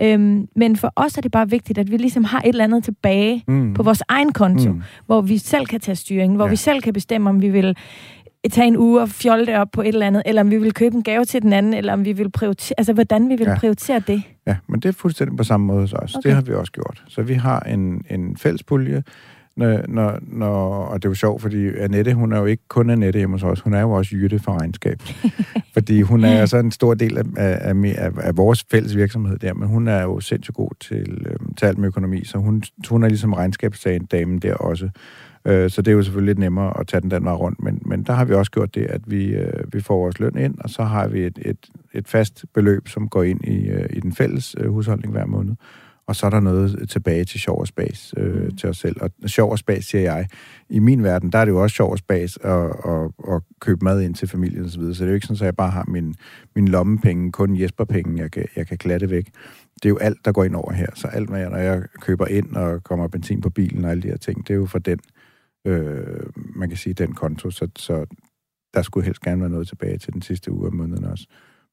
Øhm, men for os er det bare vigtigt, at vi ligesom har et eller andet tilbage mm. på vores egen konto, mm. hvor vi selv kan tage styring, hvor ja. vi selv kan bestemme, om vi vil tage en uge og fjolle det op på et eller andet, eller om vi vil købe en gave til den anden, eller om vi vil prioritere, altså hvordan vi vil ja. prioritere det. Ja, men det er fuldstændig på samme måde så også. Okay. Det har vi også gjort. Så vi har en, en fælles pulje, når, når, når, og det er jo sjovt, fordi Annette, hun er jo ikke kun Annette hjemme hos os, hun er jo også Jytte for regnskab. [LAUGHS] fordi hun er altså en stor del af, af, af, af vores fælles virksomhed der, men hun er jo sindssygt god til, øh, til alt med økonomi, så hun, hun er ligesom regnskabsdagen damen der også. Øh, så det er jo selvfølgelig lidt nemmere at tage den den vej rundt, men, men der har vi også gjort det, at vi, øh, vi får vores løn ind, og så har vi et, et, et fast beløb, som går ind i, øh, i den fælles øh, husholdning hver måned. Og så er der noget tilbage til sjov og spas øh, mm. til os selv. Og sjov og spas, siger jeg. I min verden, der er det jo også sjov og spas at, at, at købe mad ind til familien osv. Så, videre. så det er jo ikke sådan, at jeg bare har min, min lommepenge, kun Jesper-penge, jeg kan, jeg kan klatte væk. Det er jo alt, der går ind over her. Så alt, hvad jeg, når jeg køber ind og kommer benzin på bilen og alle de her ting, det er jo for den øh, man kan sige, den konto, så, så der skulle helst gerne være noget tilbage til den sidste uge af måneden også.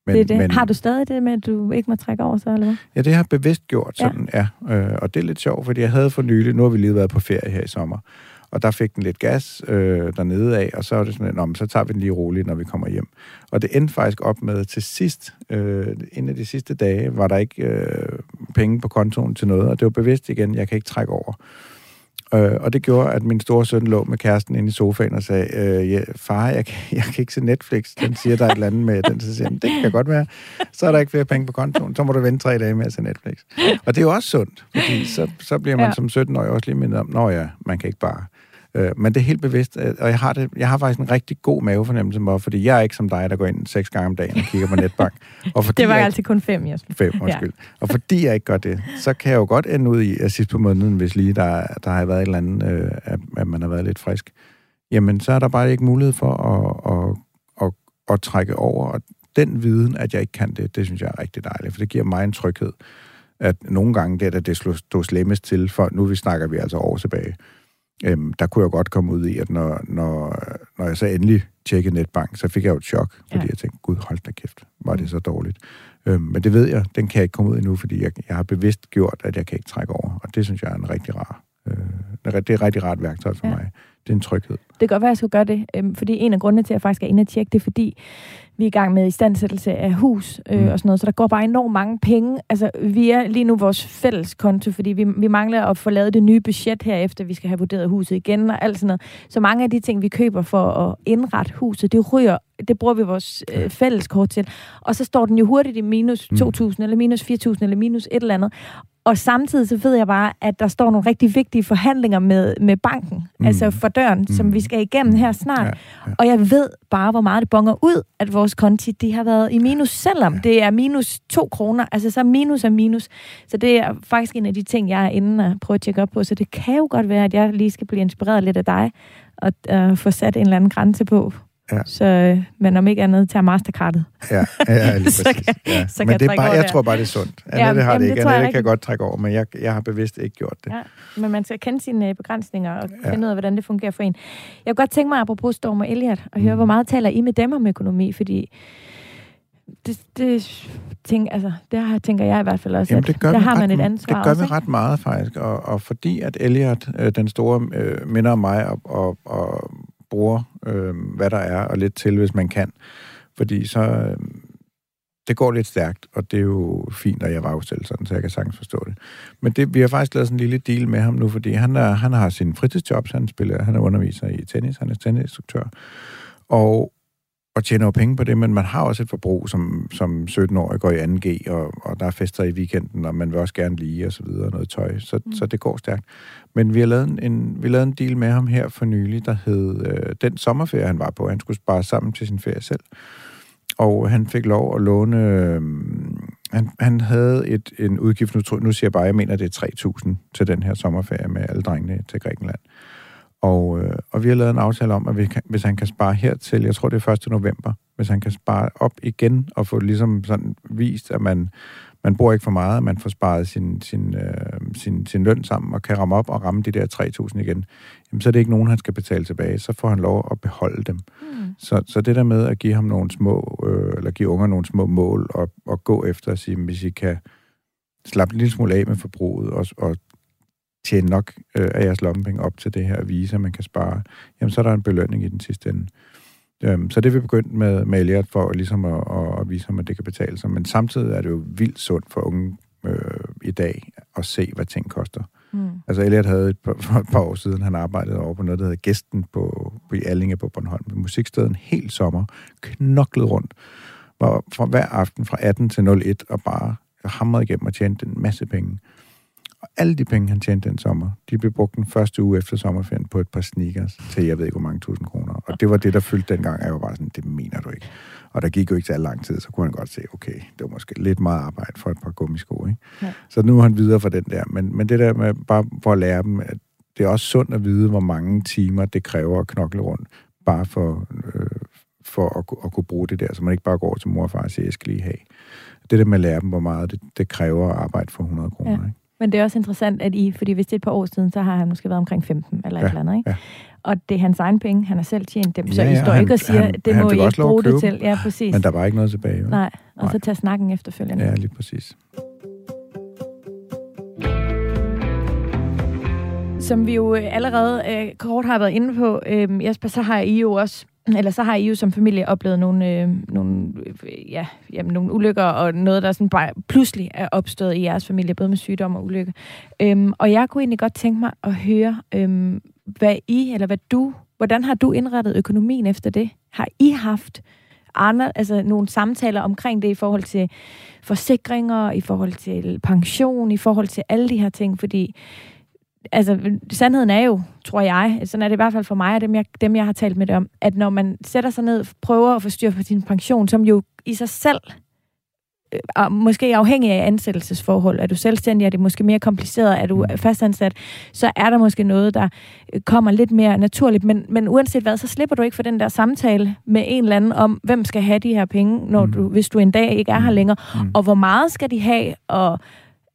Men, det det. Men, har du stadig det med, at du ikke må trække over så, eller hvad? Ja, det har jeg bevidst gjort, sådan, ja. ja. Øh, og det er lidt sjovt, fordi jeg havde for nylig, nu har vi lige været på ferie her i sommer, og der fik den lidt gas øh, dernede af, og så er det sådan, at så tager vi den lige roligt, når vi kommer hjem. Og det endte faktisk op med til sidst, øh, en af de sidste dage, var der ikke øh, penge på kontoen til noget, og det var bevidst igen, jeg kan ikke trække over. Øh, og det gjorde, at min store søn lå med kæresten inde i sofaen og sagde, øh, ja, far, jeg kan, jeg kan ikke se Netflix. Den siger, der er et eller andet med den. Så siger han, det kan godt være. Så er der ikke flere penge på kontoen. Så må du vente tre dage med at se Netflix. Og det er jo også sundt, fordi så, så bliver man ja. som 17-årig også lige mindet om, nå ja, man kan ikke bare Øh, men det er helt bevidst, øh, og jeg har, det, jeg har faktisk en rigtig god mavefornemmelse med, fordi jeg er ikke som dig, der går ind seks gange om dagen og kigger på netbank. [LAUGHS] Og fordi det var altid kun fem, Jesper. Fem, undskyld. Ja. Og fordi jeg ikke gør det, så kan jeg jo godt ende ud i, at sidst på måneden, hvis lige der, der har været et eller andet, øh, at, at man har været lidt frisk, jamen så er der bare ikke mulighed for at, at, at, at trække over. Og den viden, at jeg ikke kan det, det synes jeg er rigtig dejligt, for det giver mig en tryghed, at nogle gange det er det stod slemmest til, for nu vi snakker vi altså år tilbage, øhm, der kunne jeg godt komme ud i, at når, når, når jeg så endelig tjekkede netbank, så fik jeg jo et chok, fordi ja. jeg tænkte, gud, hold da kæft, var det mm. så dårligt. Øhm, men det ved jeg, den kan jeg ikke komme ud endnu, fordi jeg, jeg har bevidst gjort, at jeg kan ikke trække over, og det synes jeg er en rigtig rar, øh, det er et rigtig rart værktøj for ja. mig det er en tryghed. Det kan godt være, at jeg skulle gøre det, øhm, fordi en af grundene til, at jeg faktisk er inde og tjekke, det er fordi, vi er i gang med istandsættelse af hus øh, mm. og sådan noget, så der går bare enormt mange penge. Altså, vi er lige nu vores fælles konto, fordi vi, vi mangler at få lavet det nye budget her, efter vi skal have vurderet huset igen og alt sådan noget. Så mange af de ting, vi køber for at indrette huset, det ryger, det bruger vi vores øh, fælles kort til. Og så står den jo hurtigt i minus 2.000, mm. eller minus 4.000, eller minus et eller andet. Og samtidig så ved jeg bare, at der står nogle rigtig vigtige forhandlinger med, med banken, mm. altså for døren, mm. som vi skal igennem her snart. Ja, ja. Og jeg ved bare, hvor meget det bonger ud, at vores konti, de har været i minus, selvom ja. det er minus to kroner. Altså så minus er minus. Så det er faktisk en af de ting, jeg er inde og prøver at tjekke op på. Så det kan jo godt være, at jeg lige skal blive inspireret lidt af dig, og uh, få sat en eller anden grænse på, Ja. Så, øh, men om ikke andet, tager Mastercardet. Ja, ja [LAUGHS] lige så kan, ja. så men det er bare, jeg der. tror bare, det er sundt. Annette ja, har det ikke. Det Annette kan godt trække over, men jeg, jeg har bevidst ikke gjort det. Ja, men man skal kende sine øh, begrænsninger og ja. finde ud af, hvordan det fungerer for en. Jeg kunne godt tænke mig, apropos Storm og Elliot, at høre, mm. hvor meget taler I med dem om økonomi, fordi det, det, tænk, altså, det her tænker jeg i hvert fald også, Jamen, det gør at der har man ret, et ansvar Det gør også, vi ret meget, faktisk. Og, og fordi at Elliot, øh, den store, øh, minder om mig og, og, og bruger, øh, hvad der er, og lidt til, hvis man kan. Fordi så... Øh, det går lidt stærkt, og det er jo fint, at jeg var afstillet sådan, så jeg kan sagtens forstå det. Men det, vi har faktisk lavet sådan en lille deal med ham nu, fordi han, er, han har sin fritidsjob, han, spiller, han er underviser i tennis, han er tennisinstruktør, og, og tjener jo penge på det, men man har også et forbrug, som, som 17-årig går i 2G, og, og der er fester i weekenden, og man vil også gerne lige, og så videre, noget tøj, så, mm. så det går stærkt. Men vi har lavet en, vi har lavet en deal med ham her for nylig, der hed øh, den sommerferie, han var på. Han skulle spare sammen til sin ferie selv. Og han fik lov at låne... Øh, han, han havde et, en udgift, nu, nu siger jeg bare, jeg mener, det er 3.000 til den her sommerferie med alle drengene til Grækenland. Og, øh, og vi har lavet en aftale om, at vi kan, hvis han kan spare hertil, jeg tror det er 1. november, hvis han kan spare op igen og få ligesom sådan vist, at man, man bruger ikke for meget, man får sparet sin, sin, øh, sin, sin løn sammen og kan ramme op og ramme de der 3.000 igen, jamen, så er det ikke nogen, han skal betale tilbage. Så får han lov at beholde dem. Mm. Så, så det der med at give ham nogle små, øh, eller give unger nogle små mål og, og gå efter at sige, hvis I kan slappe en lille smule af med forbruget og, og tjene nok øh, af jeres lommepenge op til det her vise, man kan spare, jamen så er der en belønning i den sidste ende. Øhm, så det vi begyndt med, med Elliot for ligesom at, at, at vise ham, at det kan betale sig. Men samtidig er det jo vildt sundt for unge øh, i dag at se, hvad ting koster. Mm. Altså Elliot havde et par, for et par år siden, han arbejdede over på noget, der hedder Gæsten på, på i Allinge på Bornholm, på musikstedet helt sommer, knoklet rundt, var fra hver aften fra 18 til 01 og bare hamrede igennem og tjente en masse penge. Og alle de penge, han tjente den sommer, de blev brugt den første uge efter sommerferien på et par sneakers til jeg ved ikke hvor mange tusind kroner. Og det var det, der fyldte dengang, jeg var bare sådan, det mener du ikke. Og der gik jo ikke så lang tid, så kunne han godt se, okay, det var måske lidt meget arbejde for et par gummisko, ikke? Ja. Så nu er han videre for den der. Men, men det der med bare for at lære dem, at det er også sundt at vide, hvor mange timer det kræver at knokle rundt, bare for, øh, for at, at kunne bruge det der, så man ikke bare går til mor og far og siger, jeg skal lige have. Det der med at lære dem, hvor meget det, det kræver at arbejde for 100 kroner, ja. ikke? Men det er også interessant, at I, fordi hvis det er et par år siden, så har han måske været omkring 15 eller ja, et eller andet, ikke? Ja. Og det er hans egen penge, han har selv tjent dem, så ja, ja, I står han, ikke og siger, han, det må I ikke bruge det til. Ja, præcis. Men der var ikke noget tilbage. Jo? Nej, og Nej. så tage snakken efterfølgende. Ja, lige præcis. Som vi jo allerede øh, kort har været inde på, øh, Jesper, så har I jo også eller så har I jo som familie oplevet nogle, øh, nogle, øh, ja, jamen, nogle ulykker, og noget, der sådan bare pludselig er opstået i jeres familie, både med sygdom og ulykke. Øhm, og jeg kunne egentlig godt tænke mig at høre, øhm, hvad I, eller hvad du, hvordan har du indrettet økonomien efter det? Har I haft andre, altså nogle samtaler omkring det i forhold til forsikringer, i forhold til pension, i forhold til alle de her ting? Fordi altså, sandheden er jo, tror jeg, sådan er det i hvert fald for mig og dem jeg, dem, jeg har talt med det om, at når man sætter sig ned og prøver at få styr på sin pension, som jo i sig selv øh, måske afhængig af ansættelsesforhold. Er du selvstændig, er det måske mere kompliceret, er du mm. fastansat, så er der måske noget, der øh, kommer lidt mere naturligt. Men, men uanset hvad, så slipper du ikke for den der samtale med en eller anden om, hvem skal have de her penge, når du, hvis du en dag ikke er her mm. længere, mm. og hvor meget skal de have, og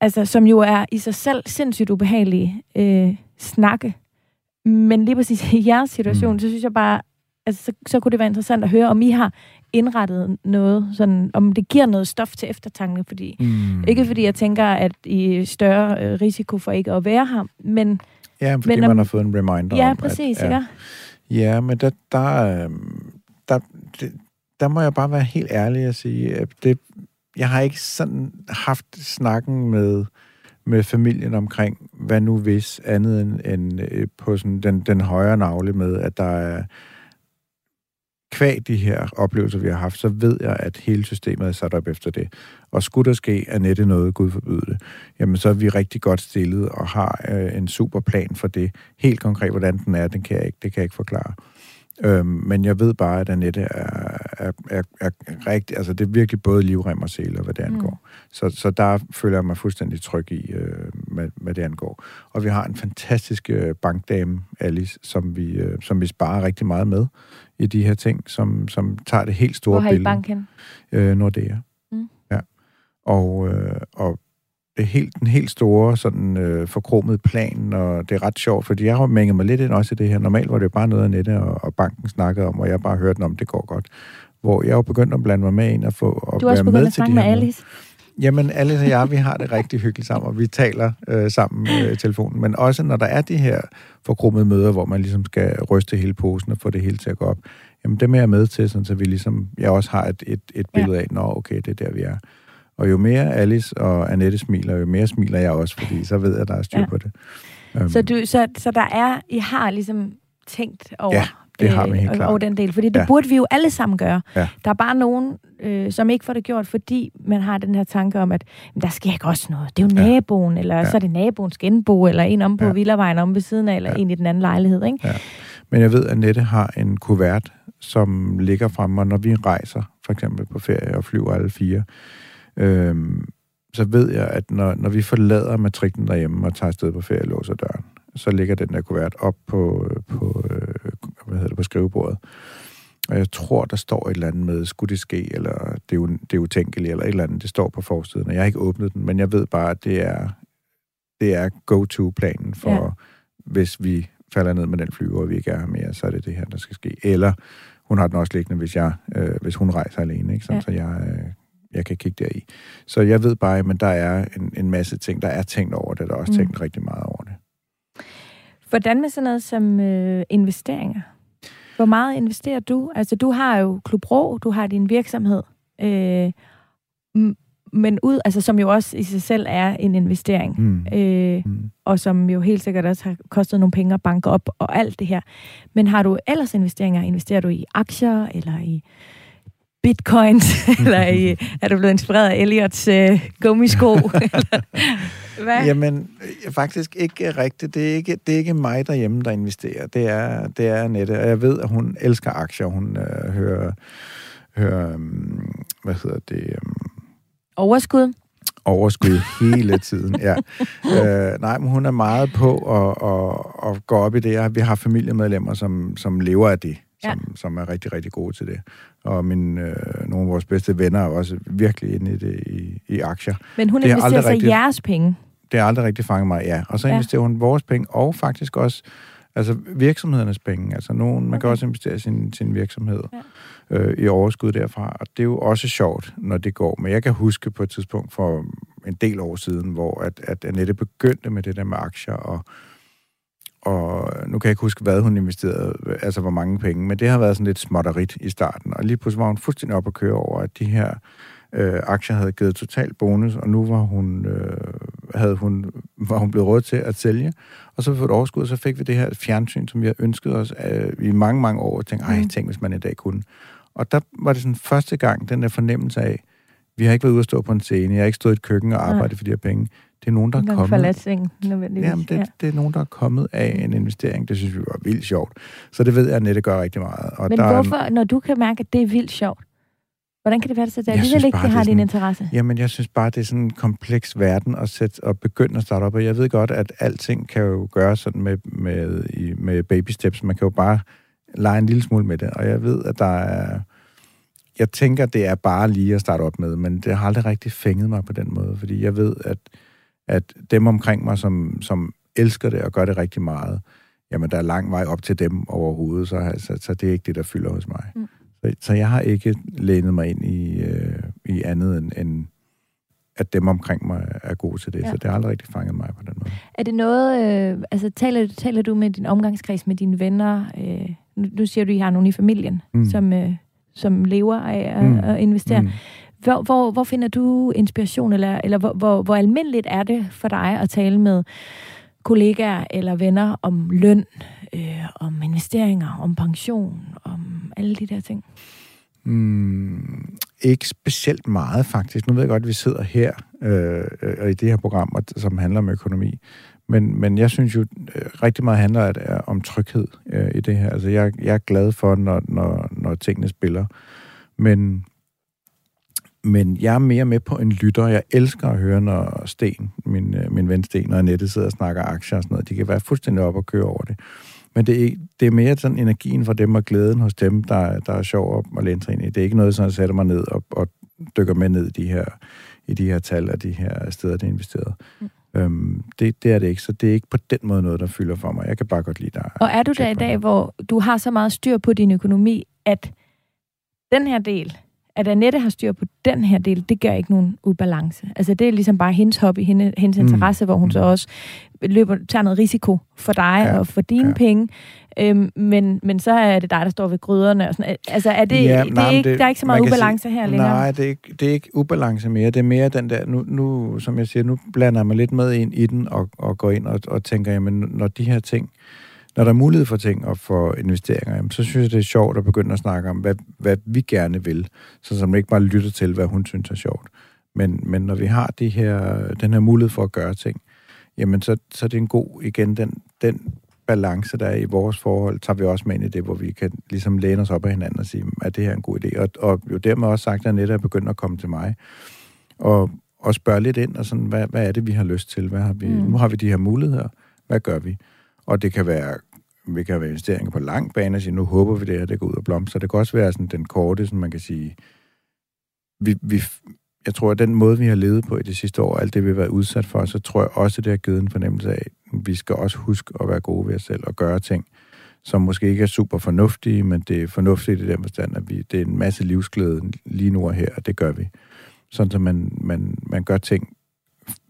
altså, som jo er i sig selv sindssygt ubehagelige øh, snakke. Men lige præcis i jeres situation, mm. så synes jeg bare, altså, så, så kunne det være interessant at høre, om I har indrettet noget, sådan, om det giver noget stof til eftertanke, fordi, mm. ikke fordi jeg tænker, at I er større øh, risiko for ikke at være her, men Ja, fordi Men men, om- man har fået en reminder Ja, om, præcis, at, ikke? Ja, men der, der, øhm, der, det, der må jeg bare være helt ærlig og sige, at det, jeg har ikke sådan haft snakken med, med familien omkring, hvad nu hvis, andet end, end øh, på sådan den, den højre navle med, at der er kvæg de her oplevelser, vi har haft, så ved jeg, at hele systemet er sat op efter det. Og skulle der ske Annette noget, Gud forbyde det, jamen så er vi rigtig godt stillet og har øh, en super plan for det. Helt konkret, hvordan den er, den kan jeg ikke, det kan jeg ikke forklare. Øhm, men jeg ved bare, at Annette er, er, er, er rigtig, altså det er virkelig både livrem og seler, hvad det angår. Mm. Så, så der føler jeg mig fuldstændig tryg i, øh, hvad, hvad det angår. Og vi har en fantastisk øh, bankdame, Alice, som vi, øh, som vi sparer rigtig meget med i de her ting, som, som tager det helt store Hvor har I billede. bank hen? Øh, Nordea. Mm. Ja. Og, øh, og helt, den helt store, sådan øh, forkromede plan, og det er ret sjovt, fordi jeg har mænget mig lidt ind også i det her. Normalt var det jo bare noget, Annette og, og banken snakkede om, og jeg bare hørte om, det går godt. Hvor jeg jo begyndt at blande mig med ind og få og Du være med at til de snakke med her møder. Alice. Jamen, Alice og jeg, vi har det rigtig hyggeligt sammen, og vi taler øh, sammen øh, i telefonen. Men også når der er de her forkrummede møder, hvor man ligesom skal ryste hele posen og få det hele til at gå op, jamen dem er jeg med til, sådan, så vi ligesom, jeg også har et, et, et Ja. billede af, nå okay, det er der, vi er. Og jo mere Alice og Annette smiler, jo mere smiler jeg også, fordi så ved jeg, at der er styr Ja. på det. Um, Så, du, så, så der er, I har ligesom tænkt over, Ja, det har vi helt klart. over den del, fordi det ja. Ja. burde vi jo alle sammen gøre. Ja. Der er bare nogen, øh, som ikke får det gjort, fordi man har den her tanke om, at "Men der sker ikke også noget. Det er jo Ja. naboen, eller Ja. så er det naboens genbo, eller en om på Ja. Villavejen om ved siden af, eller Ja. en i den anden lejlighed, ikke? Men jeg ved, at Annette har en kuvert, som ligger fremme, og når vi rejser, for eksempel på ferie og flyver alle fire, øhm, så ved jeg, at når, når vi forlader matriklen derhjemme og tager afsted på ferie og låser døren, så ligger den der kuvert op på, på, øh, hvad hedder det, på skrivebordet. Og jeg tror, der står et eller andet med, skulle det ske, eller det er, jo, det er utænkeligt, eller et eller andet, det står på forsiden. Og jeg har ikke åbnet den, men jeg ved bare, at det er, det er go-to-planen for, ja. hvis vi falder ned med den flyver, og vi ikke er her mere, så er det det her, der skal ske. Eller hun har den også liggende, hvis, jeg, øh, hvis hun rejser alene, ikke? Sådan, Ja. så jeg, øh, jeg kan kigge deri. Så jeg ved bare, at der er en, en masse ting, der er tænkt over det, der er også Mm. tænkt rigtig meget over det. Hvordan med sådan noget som øh, investeringer? Hvor meget investerer du? Altså, du har jo Klub Rå, du har din virksomhed, øh, men ud, altså, som jo også i sig selv er en investering. Mm. Øh, Mm. og som jo helt sikkert også har kostet nogle penge at banke op og alt det her. Men har du ellers investeringer? Investerer du i aktier, eller i bitcoins, [LAUGHS] eller i, er du blevet inspireret af Elliots øh, gummisko? [LAUGHS] eller, hvad? Jamen, øh, faktisk ikke rigtigt. Det er ikke, det er ikke mig derhjemme, der investerer. Det er, det er Annette. Og jeg ved, at hun elsker aktier. Hun øh, hører, hører um, hvad hedder det, um, Overskud? overskud hele tiden. Ja. [LAUGHS] Øh, nej, men hun er meget på at, at, at gå op i det. Vi har familiemedlemmer, som, som lever af det, Ja. som, som er rigtig, rigtig gode til det. Og min, øh, nogle af vores bedste venner er også virkelig inde i det i, i aktier. Men hun Det er investerer så rigtigt. jeres penge. Det har aldrig rigtig fanget mig, ja. Og så Ja. investerer hun vores penge, og faktisk også altså virksomhedernes penge. Altså nogen, man kan Okay. også investere i sin, sin virksomhed Ja. øh, i overskud derfra. Og det er jo også sjovt, når det går. Men jeg kan huske på et tidspunkt for en del år siden, hvor at, at Annette begyndte med det der med aktier, og, og nu kan jeg ikke huske, hvad hun investerede, altså hvor mange penge, men det har været sådan lidt småtterigt i starten. Og lige pludselig var hun fuldstændig op at køre over, at de her øh, aktier havde givet total bonus, og nu var hun, øh, havde hun, var hun blevet råd til at sælge. Og så for et overskud, så fik vi det her fjernsyn, som vi har ønsket os øh, i mange, mange år, og tænkte, ej, Mm. tænk, hvis man i dag kunne. Og der var det sådan første gang, den der fornemmelse af, vi har ikke været ude at stå på en scene, jeg har ikke stået i et køkken og arbejdet for de her penge. Det er nogen, der er kommet. forladt sengen, nødvendigvis. Jamen, det, ja. det er nogen, der er kommet af en investering. Det synes vi var vildt sjovt. Så det ved jeg, at Nette gør rigtig meget. Og Men der er en- hvorfor, når du kan mærke, at det er vildt sjovt, hvordan kan det være, at det alligevel ikke det har er din sådan- interesse? Jamen, jeg synes bare, det er sådan en kompleks verden at, sætte, at begynde at starte op. Og jeg ved godt, at alting kan jo gøres sådan med, med, med baby steps. Man kan jo bare lege en lille smule med det. Og jeg ved, at der er... Jeg tænker, det er bare lige at starte op med, men det har aldrig rigtig fænget mig på den måde, fordi jeg ved, at, at dem omkring mig, som, som elsker det og gør det rigtig meget, jamen, der er lang vej op til dem overhovedet, så, så, så det er ikke det, der fylder hos mig. Mm. Så, så jeg har ikke lænet mig ind i, øh, i andet end, end at dem omkring mig er gode til det. Ja. Så det har aldrig rigtig fanget mig på den måde. Er det noget, øh, altså taler, taler du med din omgangskreds, med dine venner? Øh, nu, nu siger du, at I har nogen i familien, mm. som, øh, som lever af at, mm. at investere. Mm. Hvor, hvor, hvor finder du inspiration, eller, eller hvor, hvor, hvor almindeligt er det for dig at tale med kollegaer eller venner om løn, øh, om investeringer, om pension, om alle de der ting? Mm, ikke specielt meget, faktisk. Nu ved jeg godt, at vi sidder her øh, øh, i det her program, som handler om økonomi. Men, men jeg synes jo, øh, rigtig meget handler at, at, om tryghed øh, i det her. Altså, jeg, jeg er glad for, når, når, når tingene spiller. Men, men jeg er mere med på en lytter. Jeg elsker at høre, når Sten, min, øh, min ven Sten og Annette sidder og snakker aktier og sådan noget. De kan være fuldstændig op og køre over det. Men det er, det er mere sådan energien fra dem og glæden hos dem, der, der er sjov at læne sig ind i. Det er ikke noget, som jeg sætter mig ned og, og dykker med ned i de her, i de her tal og de her steder, det er investeret. Mm. Øhm, det, det er det ikke, så det er ikke på den måde noget, der fylder for mig. Jeg kan bare godt lide dig. Og er du der i dag, hvor du har så meget styr på din økonomi, at den her del, at Annette har styr på den her del, det gør ikke nogen ubalance. Altså det er ligesom bare hendes hobby, hendes, hendes mm. interesse, hvor hun så mm. også løber, tager noget risiko for dig ja. og for dine ja. penge. Øhm, men, men så er det dig, der står ved gryderne. Og sådan. Altså er det, ja, det, nej, er ikke, det, der er ikke så meget ubalance sige, her længere? Nej, det er, ikke, det er ikke ubalance mere. Det er mere den der, nu, nu som jeg siger, nu blander jeg mig lidt med ind i den og, og går ind og, og tænker, jamen når de her ting, når der er mulighed for ting og for investeringer, jamen, så synes jeg, det er sjovt at begynde at snakke om, hvad, hvad vi gerne vil, så som ikke bare lytter til, hvad hun synes er sjovt. Men, men når vi har de her, den her mulighed for at gøre ting, jamen så, så er det en god, igen, den, den balance, der er i vores forhold, tager vi også med ind i det, hvor vi kan ligesom læne os op af hinanden og sige, at det her er en god idé. Og, og jo dermed også sagt, at Annette er begyndt at komme til mig og, og spørge lidt ind, og sådan, hvad, hvad er det, vi har lyst til? Hvad har vi, mm. Nu har vi de her muligheder. Hvad gør vi? Og det kan være vi kan være investeringer på lang bane og sige, nu håber vi det her, det går ud og blomster. Det kan også være sådan den korte, som man kan sige, vi, vi, jeg tror, at den måde, vi har levet på i de sidste år, alt det, vi har været udsat for, så tror jeg også, at det har givet en fornemmelse af, at vi skal også huske at være gode ved os selv og gøre ting, som måske ikke er super fornuftige, men det er fornuftigt i den forstand, at vi, det er en masse livsglæde lige nu og her, og det gør vi. Sådan, at man, man, man gør ting,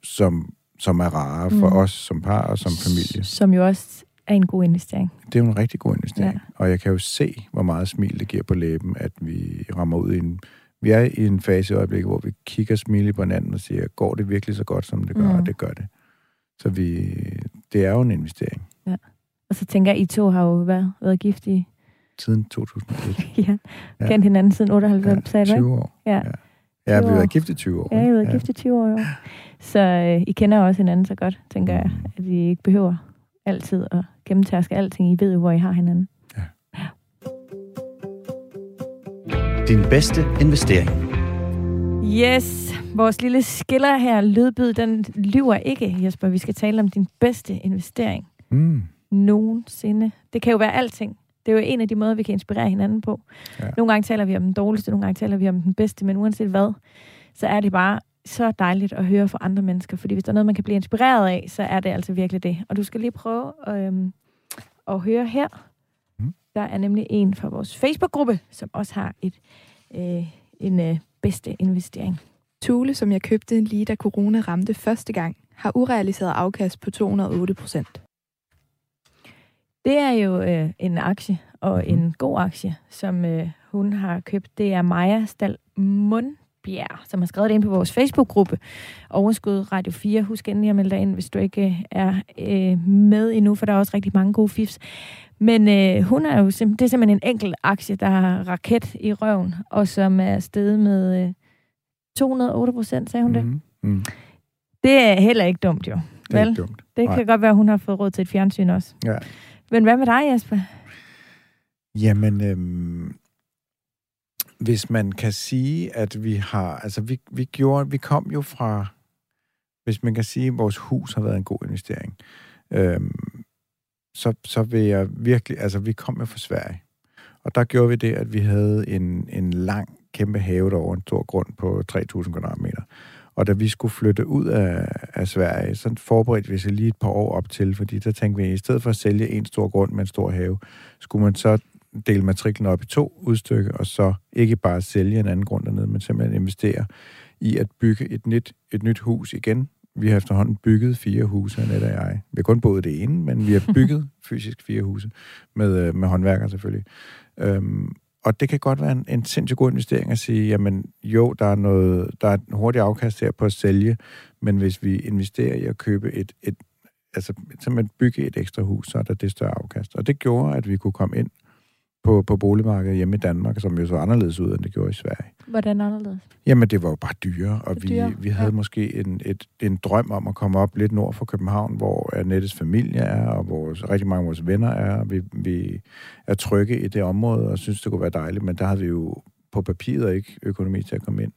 som, som er rare for mm. os som par og som familie. Som jo også er en god investering. Det er jo en rigtig god investering. Ja. Og jeg kan jo se, hvor meget smil det giver på læben, at vi rammer ud i en... Vi er i en fase i øjeblikket, hvor vi kigger smile på hinanden og siger, går det virkelig så godt, som det gør? Mm. Og det gør det. Så vi, det er jo en investering. Ja. Og så tænker jeg, I to har jo været, været gift i... Siden 2001. [LAUGHS] ja. ja. Kendt hinanden siden 98, ja, 20 år. Ja. ja. Ja, vi har været gift i 20 år. Ja, vi har været ja. gift i 20 år, jo. Så øh, I kender også hinanden så godt, tænker jeg, at vi ikke behøver altid at gennemtærske alting. I ved jo, hvor I har hinanden. Ja. ja. Din bedste investering. Yes, vores lille skiller her, lydbyd, den lyver ikke, Jesper. Vi skal tale om din bedste investering. Mm. Nogensinde. Det kan jo være alting. Det er jo en af de måder, vi kan inspirere hinanden på. Ja. Nogle gange taler vi om den dårligste, nogle gange taler vi om den bedste, men uanset hvad, så er det bare så dejligt at høre fra andre mennesker, fordi hvis der er noget, man kan blive inspireret af, så er det altså virkelig det. Og du skal lige prøve øhm, at høre her. Mm. Der er nemlig en fra vores Facebook-gruppe, som også har et, øh, en øh, bedste investering. Tule, som jeg købte lige da corona ramte første gang, har urealiseret afkast på 208 procent. Det er jo øh, en aktie, og mm. en god aktie, som øh, hun har købt. Det er Maja Stal Mund Bjerg, som har skrevet det ind på vores Facebook-gruppe, Overskud Radio 4. Husk endelig at melde dig ind, hvis du ikke øh, er øh, med endnu, for der er også rigtig mange gode fifs. Men øh, hun er jo sim- det er simpelthen en enkelt aktie, der har raket i røven, og som er steget med øh, 208 procent, sagde hun det. Mm, mm. Det er heller ikke dumt, jo. Det er Vel? ikke dumt. Det kan godt være, at hun har fået råd til et fjernsyn også. Ja. Men hvad med dig, Jesper? Jamen, øhm, hvis man kan sige, at vi har, altså vi, vi gjorde, vi kom jo fra, hvis man kan sige, at vores hus har været en god investering, øhm, så, så vil jeg virkelig, altså vi kom jo fra Sverige, og der gjorde vi det, at vi havde en, en lang, kæmpe have derovre, en stor grund på 3.000 kvadratmeter. Og da vi skulle flytte ud af, af Sverige, så forberedte vi sig lige et par år op til, fordi der tænkte vi, at i stedet for at sælge en stor grund med en stor have, skulle man så dele matriklen op i to udstykker, og så ikke bare sælge en anden grund dernede, men simpelthen investere i at bygge et nyt, et nyt hus igen. Vi har efterhånden bygget fire huse, Annette og jeg. Vi har kun boet det ene, men vi har [LAUGHS] bygget fysisk fire huse, med, øh, med håndværker selvfølgelig. Øhm, og det kan godt være en, en sindssygt god investering at sige, jamen jo, der er, noget, der er et hurtigt afkast her på at sælge, men hvis vi investerer i at købe et, et altså simpelthen bygge et ekstra hus, så er der det større afkast. Og det gjorde, at vi kunne komme ind på, på boligmarkedet hjemme i Danmark, som jo så anderledes ud, end det gjorde i Sverige. Hvordan anderledes? Jamen, det var jo bare dyre, og vi, Dyre, vi havde ja. måske en, et, en drøm om at komme op lidt nord for København, hvor Annettes familie er, og vores, rigtig mange af vores venner er, vi, vi er trygge i det område, og synes, det kunne være dejligt, men der havde vi jo på papiret ikke økonomi til at komme ind.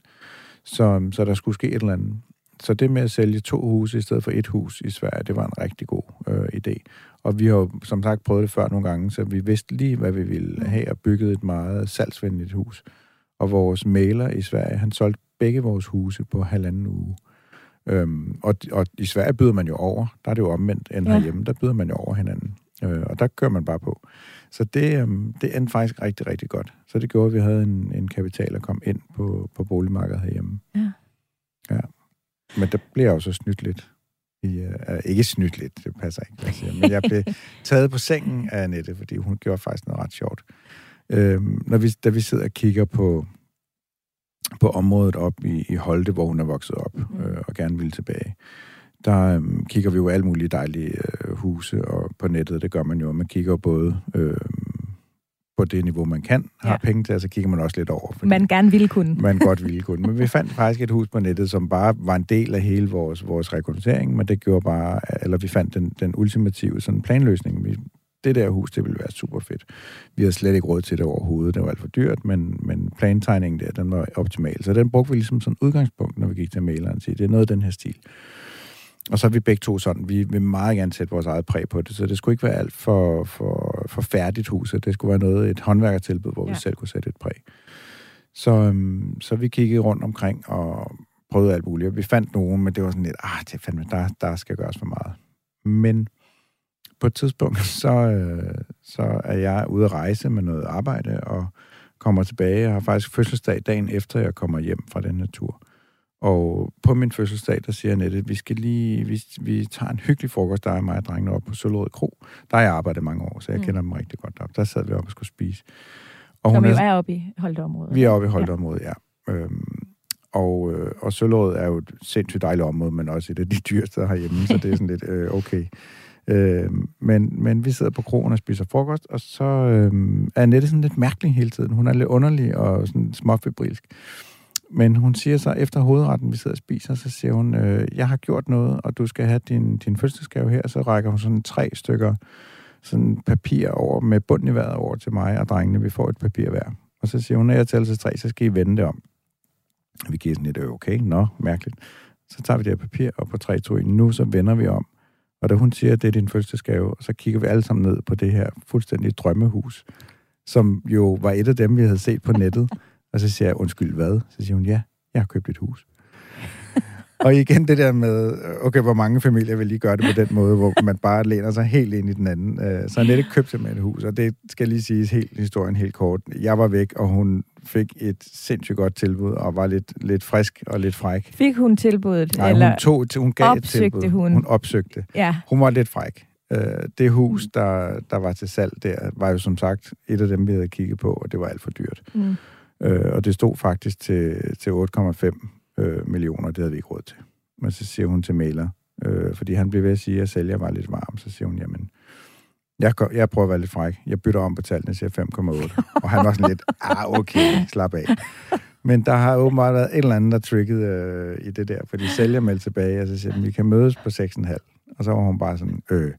Så, så der skulle ske et eller andet. Så det med at sælge to huse i stedet for et hus i Sverige, det var en rigtig god øh, idé. Og vi har jo som sagt prøvet det før nogle gange, så vi vidste lige, hvad vi ville have, og bygget et meget salgsvenligt hus. Og vores maler i Sverige, han solgte begge vores huse på halvanden uge. Øhm, og, og i Sverige byder man jo over. Der er det jo omvendt end Ja. herhjemme. Der byder man jo over hinanden. Øh, og der kører man bare på. Så det, øhm, det endte faktisk rigtig, rigtig godt. Så det gjorde, at vi havde en, en kapital at komme ind på, på boligmarkedet herhjemme. Ja. Ja. Men der blev jeg jo så snydt lidt. I, uh, ikke snydt lidt, det passer ikke, jeg siger. Men jeg blev [LAUGHS] taget på sengen af Annette, fordi hun gjorde faktisk noget ret sjovt. Øhm, når vi, da vi sidder og kigger på, på området op i, i Holte, hvor hun er vokset op Mhm. øh, og gerne ville tilbage, der øhm, kigger vi jo alle mulige dejlige øh, huse og på nettet. Det gør man jo. Man kigger både øh, på det niveau, man kan, har Ja. penge til, så kigger man også lidt over. Man gerne ville kunne. [LAUGHS] man godt ville kunne. Men vi fandt faktisk et hus på nettet, som bare var en del af hele vores, vores rekruttering, men det gjorde bare, eller vi fandt den, den ultimative sådan planløsning. Vi, det der hus, det ville være super fedt. Vi havde slet ikke råd til det overhovedet, det var alt for dyrt, men, men plantegningen der, den var optimal. Så den brugte vi ligesom som udgangspunkt, når vi gik til maleren og sige, det er noget af den her stil. Og så er vi begge to sådan, vi vil meget gerne sætte vores eget præg på det, så det skulle ikke være alt for, for, for færdigt huset. Det skulle være noget, et håndværkertilbud, hvor ja. Vi selv kunne sætte et præg. Så, øhm, så vi kiggede rundt omkring og prøvede alt muligt. Vi fandt nogen, men det var sådan lidt, ah, det fandme, der, der skal gøres for meget. Men på et tidspunkt, [LAUGHS] så, øh, så er jeg ude at rejse med noget arbejde, og kommer tilbage. Jeg har faktisk fødselsdag dagen efter, jeg kommer hjem fra den her tur. Og på min fødselsdag, der siger Annette, vi skal lige, vi, vi tager en hyggelig frokost, der er mig og drengene op på Søllerød Kro. Der har jeg arbejdet mange år, så jeg Mm. kender dem rigtig godt op. Der sad vi op og skulle spise. Og Som jo havde- er oppe i Holteområdet. vi er oppe i Holteområdet, ja. Øhm, og, øh, og Søllerød er jo et sindssygt dejligt område, men også et af de dyreste herhjemme, så det er sådan lidt øh, okay. Øh, men, men vi sidder på krogen og spiser frokost, og så øh, er Annette sådan lidt mærkelig hele tiden. Hun er lidt underlig og sådan småfebrilsk. Men hun siger så, efter hovedretten, vi sidder og spiser, så siger hun, øh, jeg har gjort noget, og du skal have din, din fødselsdagsgave her. Så rækker hun sådan tre stykker sådan papir over med bunden i vejret over til mig og drengene. Vi får et papir hver. Og så siger hun, når jeg tæller til tre, så skal I vende det om. Vi giver sådan lidt, øh, okay, nå, mærkeligt. Så tager vi det her papir, og på 3, 2, 1, nu så vender vi om. Og da hun siger, at det er din fødselsdagsgave, så kigger vi alle sammen ned på det her fuldstændig drømmehus, som jo var et af dem, vi havde set på nettet. Og så siger jeg, undskyld, hvad? Så siger hun, ja, jeg har købt et hus. [LAUGHS] Og igen det der med, okay, hvor mange familier vil lige gøre det på den måde, hvor man bare læner sig helt ind i den anden. Øh, Så Annette købte simpelthen et hus, og det skal lige siges helt historien helt kort. Jeg var væk, og hun fik et sindssygt godt tilbud, og var lidt, lidt frisk og lidt fræk. Fik hun tilbuddet? Nej, eller? hun, tog, hun gav et tilbud. hun? Hun opsøgte. Ja. Hun var lidt fræk. Øh, Det hus, der, der var til salg der, var jo som sagt et af dem, vi havde kigget på, og det var alt for dyrt. Mm. Øh, og det stod faktisk til, til 8,5 øh, millioner, det havde vi ikke råd til. Men så siger hun til maler, øh, fordi han blev ved at sige, at sælger var lidt varm, så siger hun, jamen, jeg, går, jeg prøver at være lidt fræk. Jeg bytter om på tallene, siger 5,8. Og han var sådan lidt, [LAUGHS] ah, okay, slap af. Men der har åbenbart været et eller andet, der triggede øh, i det der, fordi sælger meldte tilbage, og så siger vi kan mødes på 6,5. Og så var hun bare sådan, øh,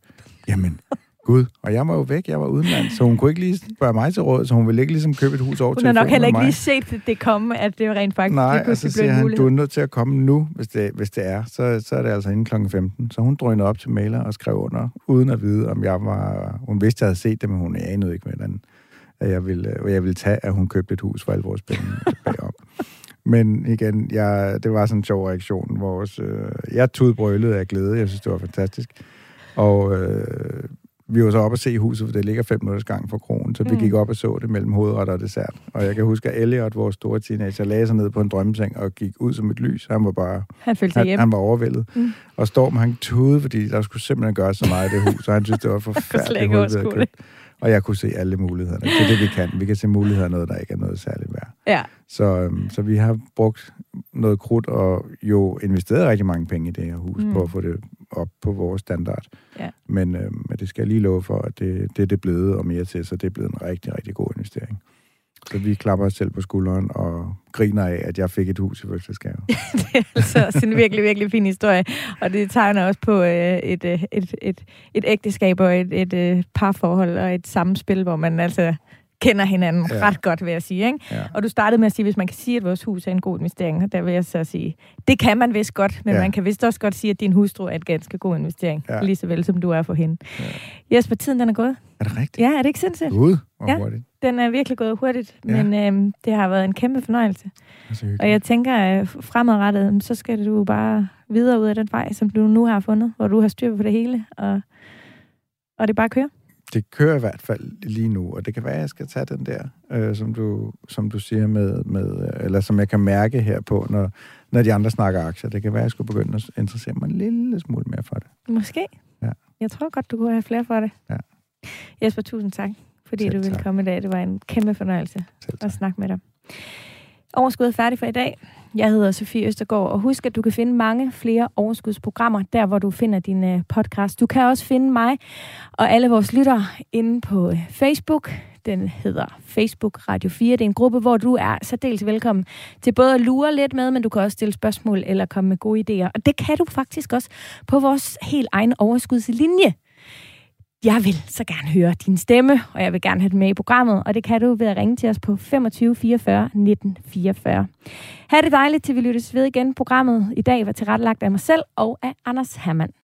jamen, gud. Og jeg var jo væk, jeg var udenland, så hun kunne ikke lige spørge mig til råd, så hun ville ikke ligesom købe et hus over Hun har nok heller ikke lige set det komme, at det rent faktisk Nej, lige og så pludselig blev siger en han, du er nødt til at komme nu, hvis det, hvis det er. Så, så er det altså inden kl. 15. Så hun drønede op til maler og skrev under, uden at vide, om jeg var... Hun vidste, at jeg havde set det, men hun anede ikke, hvordan at jeg ville, hvad jeg ville tage, at hun købte et hus for alle vores penge tilbage om. Men igen, jeg, det var sådan en sjov reaktion. Vores, øh, jeg tudbrølede af glæde. Jeg synes, det var fantastisk. Og øh, vi var så oppe at se huset, for det ligger fem minutters gang fra kronen, så vi Mm. gik op og så det mellem hovedret og dessert. Og jeg kan huske, at Elliot, vores store teenager, lagde sig ned på en drømmeseng og gik ud som et lys. Han var bare Han følte han, han var overvældet. Mm. Og Storm, han tudede, fordi der skulle simpelthen gøres så meget i det hus, og han synes, det var [LAUGHS] slet forfærdeligt vi havde overskue købt. Og jeg kunne se alle mulighederne. Det er det, vi kan. Vi kan se muligheder noget, der ikke er noget særligt værd. Ja. Så, øhm, så vi har brugt noget krudt og jo investeret rigtig mange penge i det her hus, mm. på at få det op på vores standard. Ja. Men, øhm, men det skal jeg lige love for, at det, det er det blevet og mere til, så det er blevet en rigtig, rigtig god investering. Så vi klapper os selv på skulderen og griner af, at jeg fik et hus i fødselsdagsgave. [LAUGHS] det er altså også en virkelig, virkelig fin historie. Og det tegner også på øh, et, øh, et, et, et ægteskab og et, et øh, parforhold og et samspil, hvor man altså kender hinanden ja. Ret godt, vil jeg sige. Ikke? Ja. Og du startede med at sige, hvis man kan sige, at vores hus er en god investering, der vil jeg så sige, det kan man vist godt, men ja. Man kan vist også godt sige, at din hustru er en ganske god investering, ja. Lige så vel som du er for hende. Ja. Jesper, tiden den er gået. Er det rigtigt? Ja, er det ikke sindssygt? Gud, hvor Ja. hurtigt. Den er virkelig gået hurtigt, Ja. men øhm, det har været en kæmpe fornøjelse. Og jeg tænker, at fremadrettet, så skal du bare videre ud af den vej, som du nu har fundet, hvor du har styr på det hele, og, og det bare kører. Det kører i hvert fald lige nu, og det kan være, at jeg skal tage den der, øh, som, du, som du siger med, med, øh, eller som jeg kan mærke her på, når, når de andre snakker aktier. Det kan være, at jeg skulle begynde at interessere mig en lille smule mere for det. Måske. Ja. Jeg tror godt, du kunne have flere for det. Ja. Jesper, tusind tak, fordi Selv du ville tak. komme i dag. Det var en kæmpe fornøjelse at snakke med dig. Overskud er færdig for i dag. Jeg hedder Sofie Østergaard, og husk, at du kan finde mange flere overskudsprogrammer, der hvor du finder din øh, podcast. Du kan også finde mig og alle vores lyttere inde på øh, Facebook. Den hedder Facebook Radio 4. Det er en gruppe, hvor du er særdeles velkommen til både at lure lidt med, men du kan også stille spørgsmål eller komme med gode idéer. Og det kan du faktisk også på vores helt egen overskudslinje. Jeg vil så gerne høre din stemme, og jeg vil gerne have den med i programmet, og det kan du ved at ringe til os på 25 44 19 44. Ha' det dejligt, til vi lyttes ved igen. Programmet i dag var tilrettelagt af mig selv og af Anders Hermann.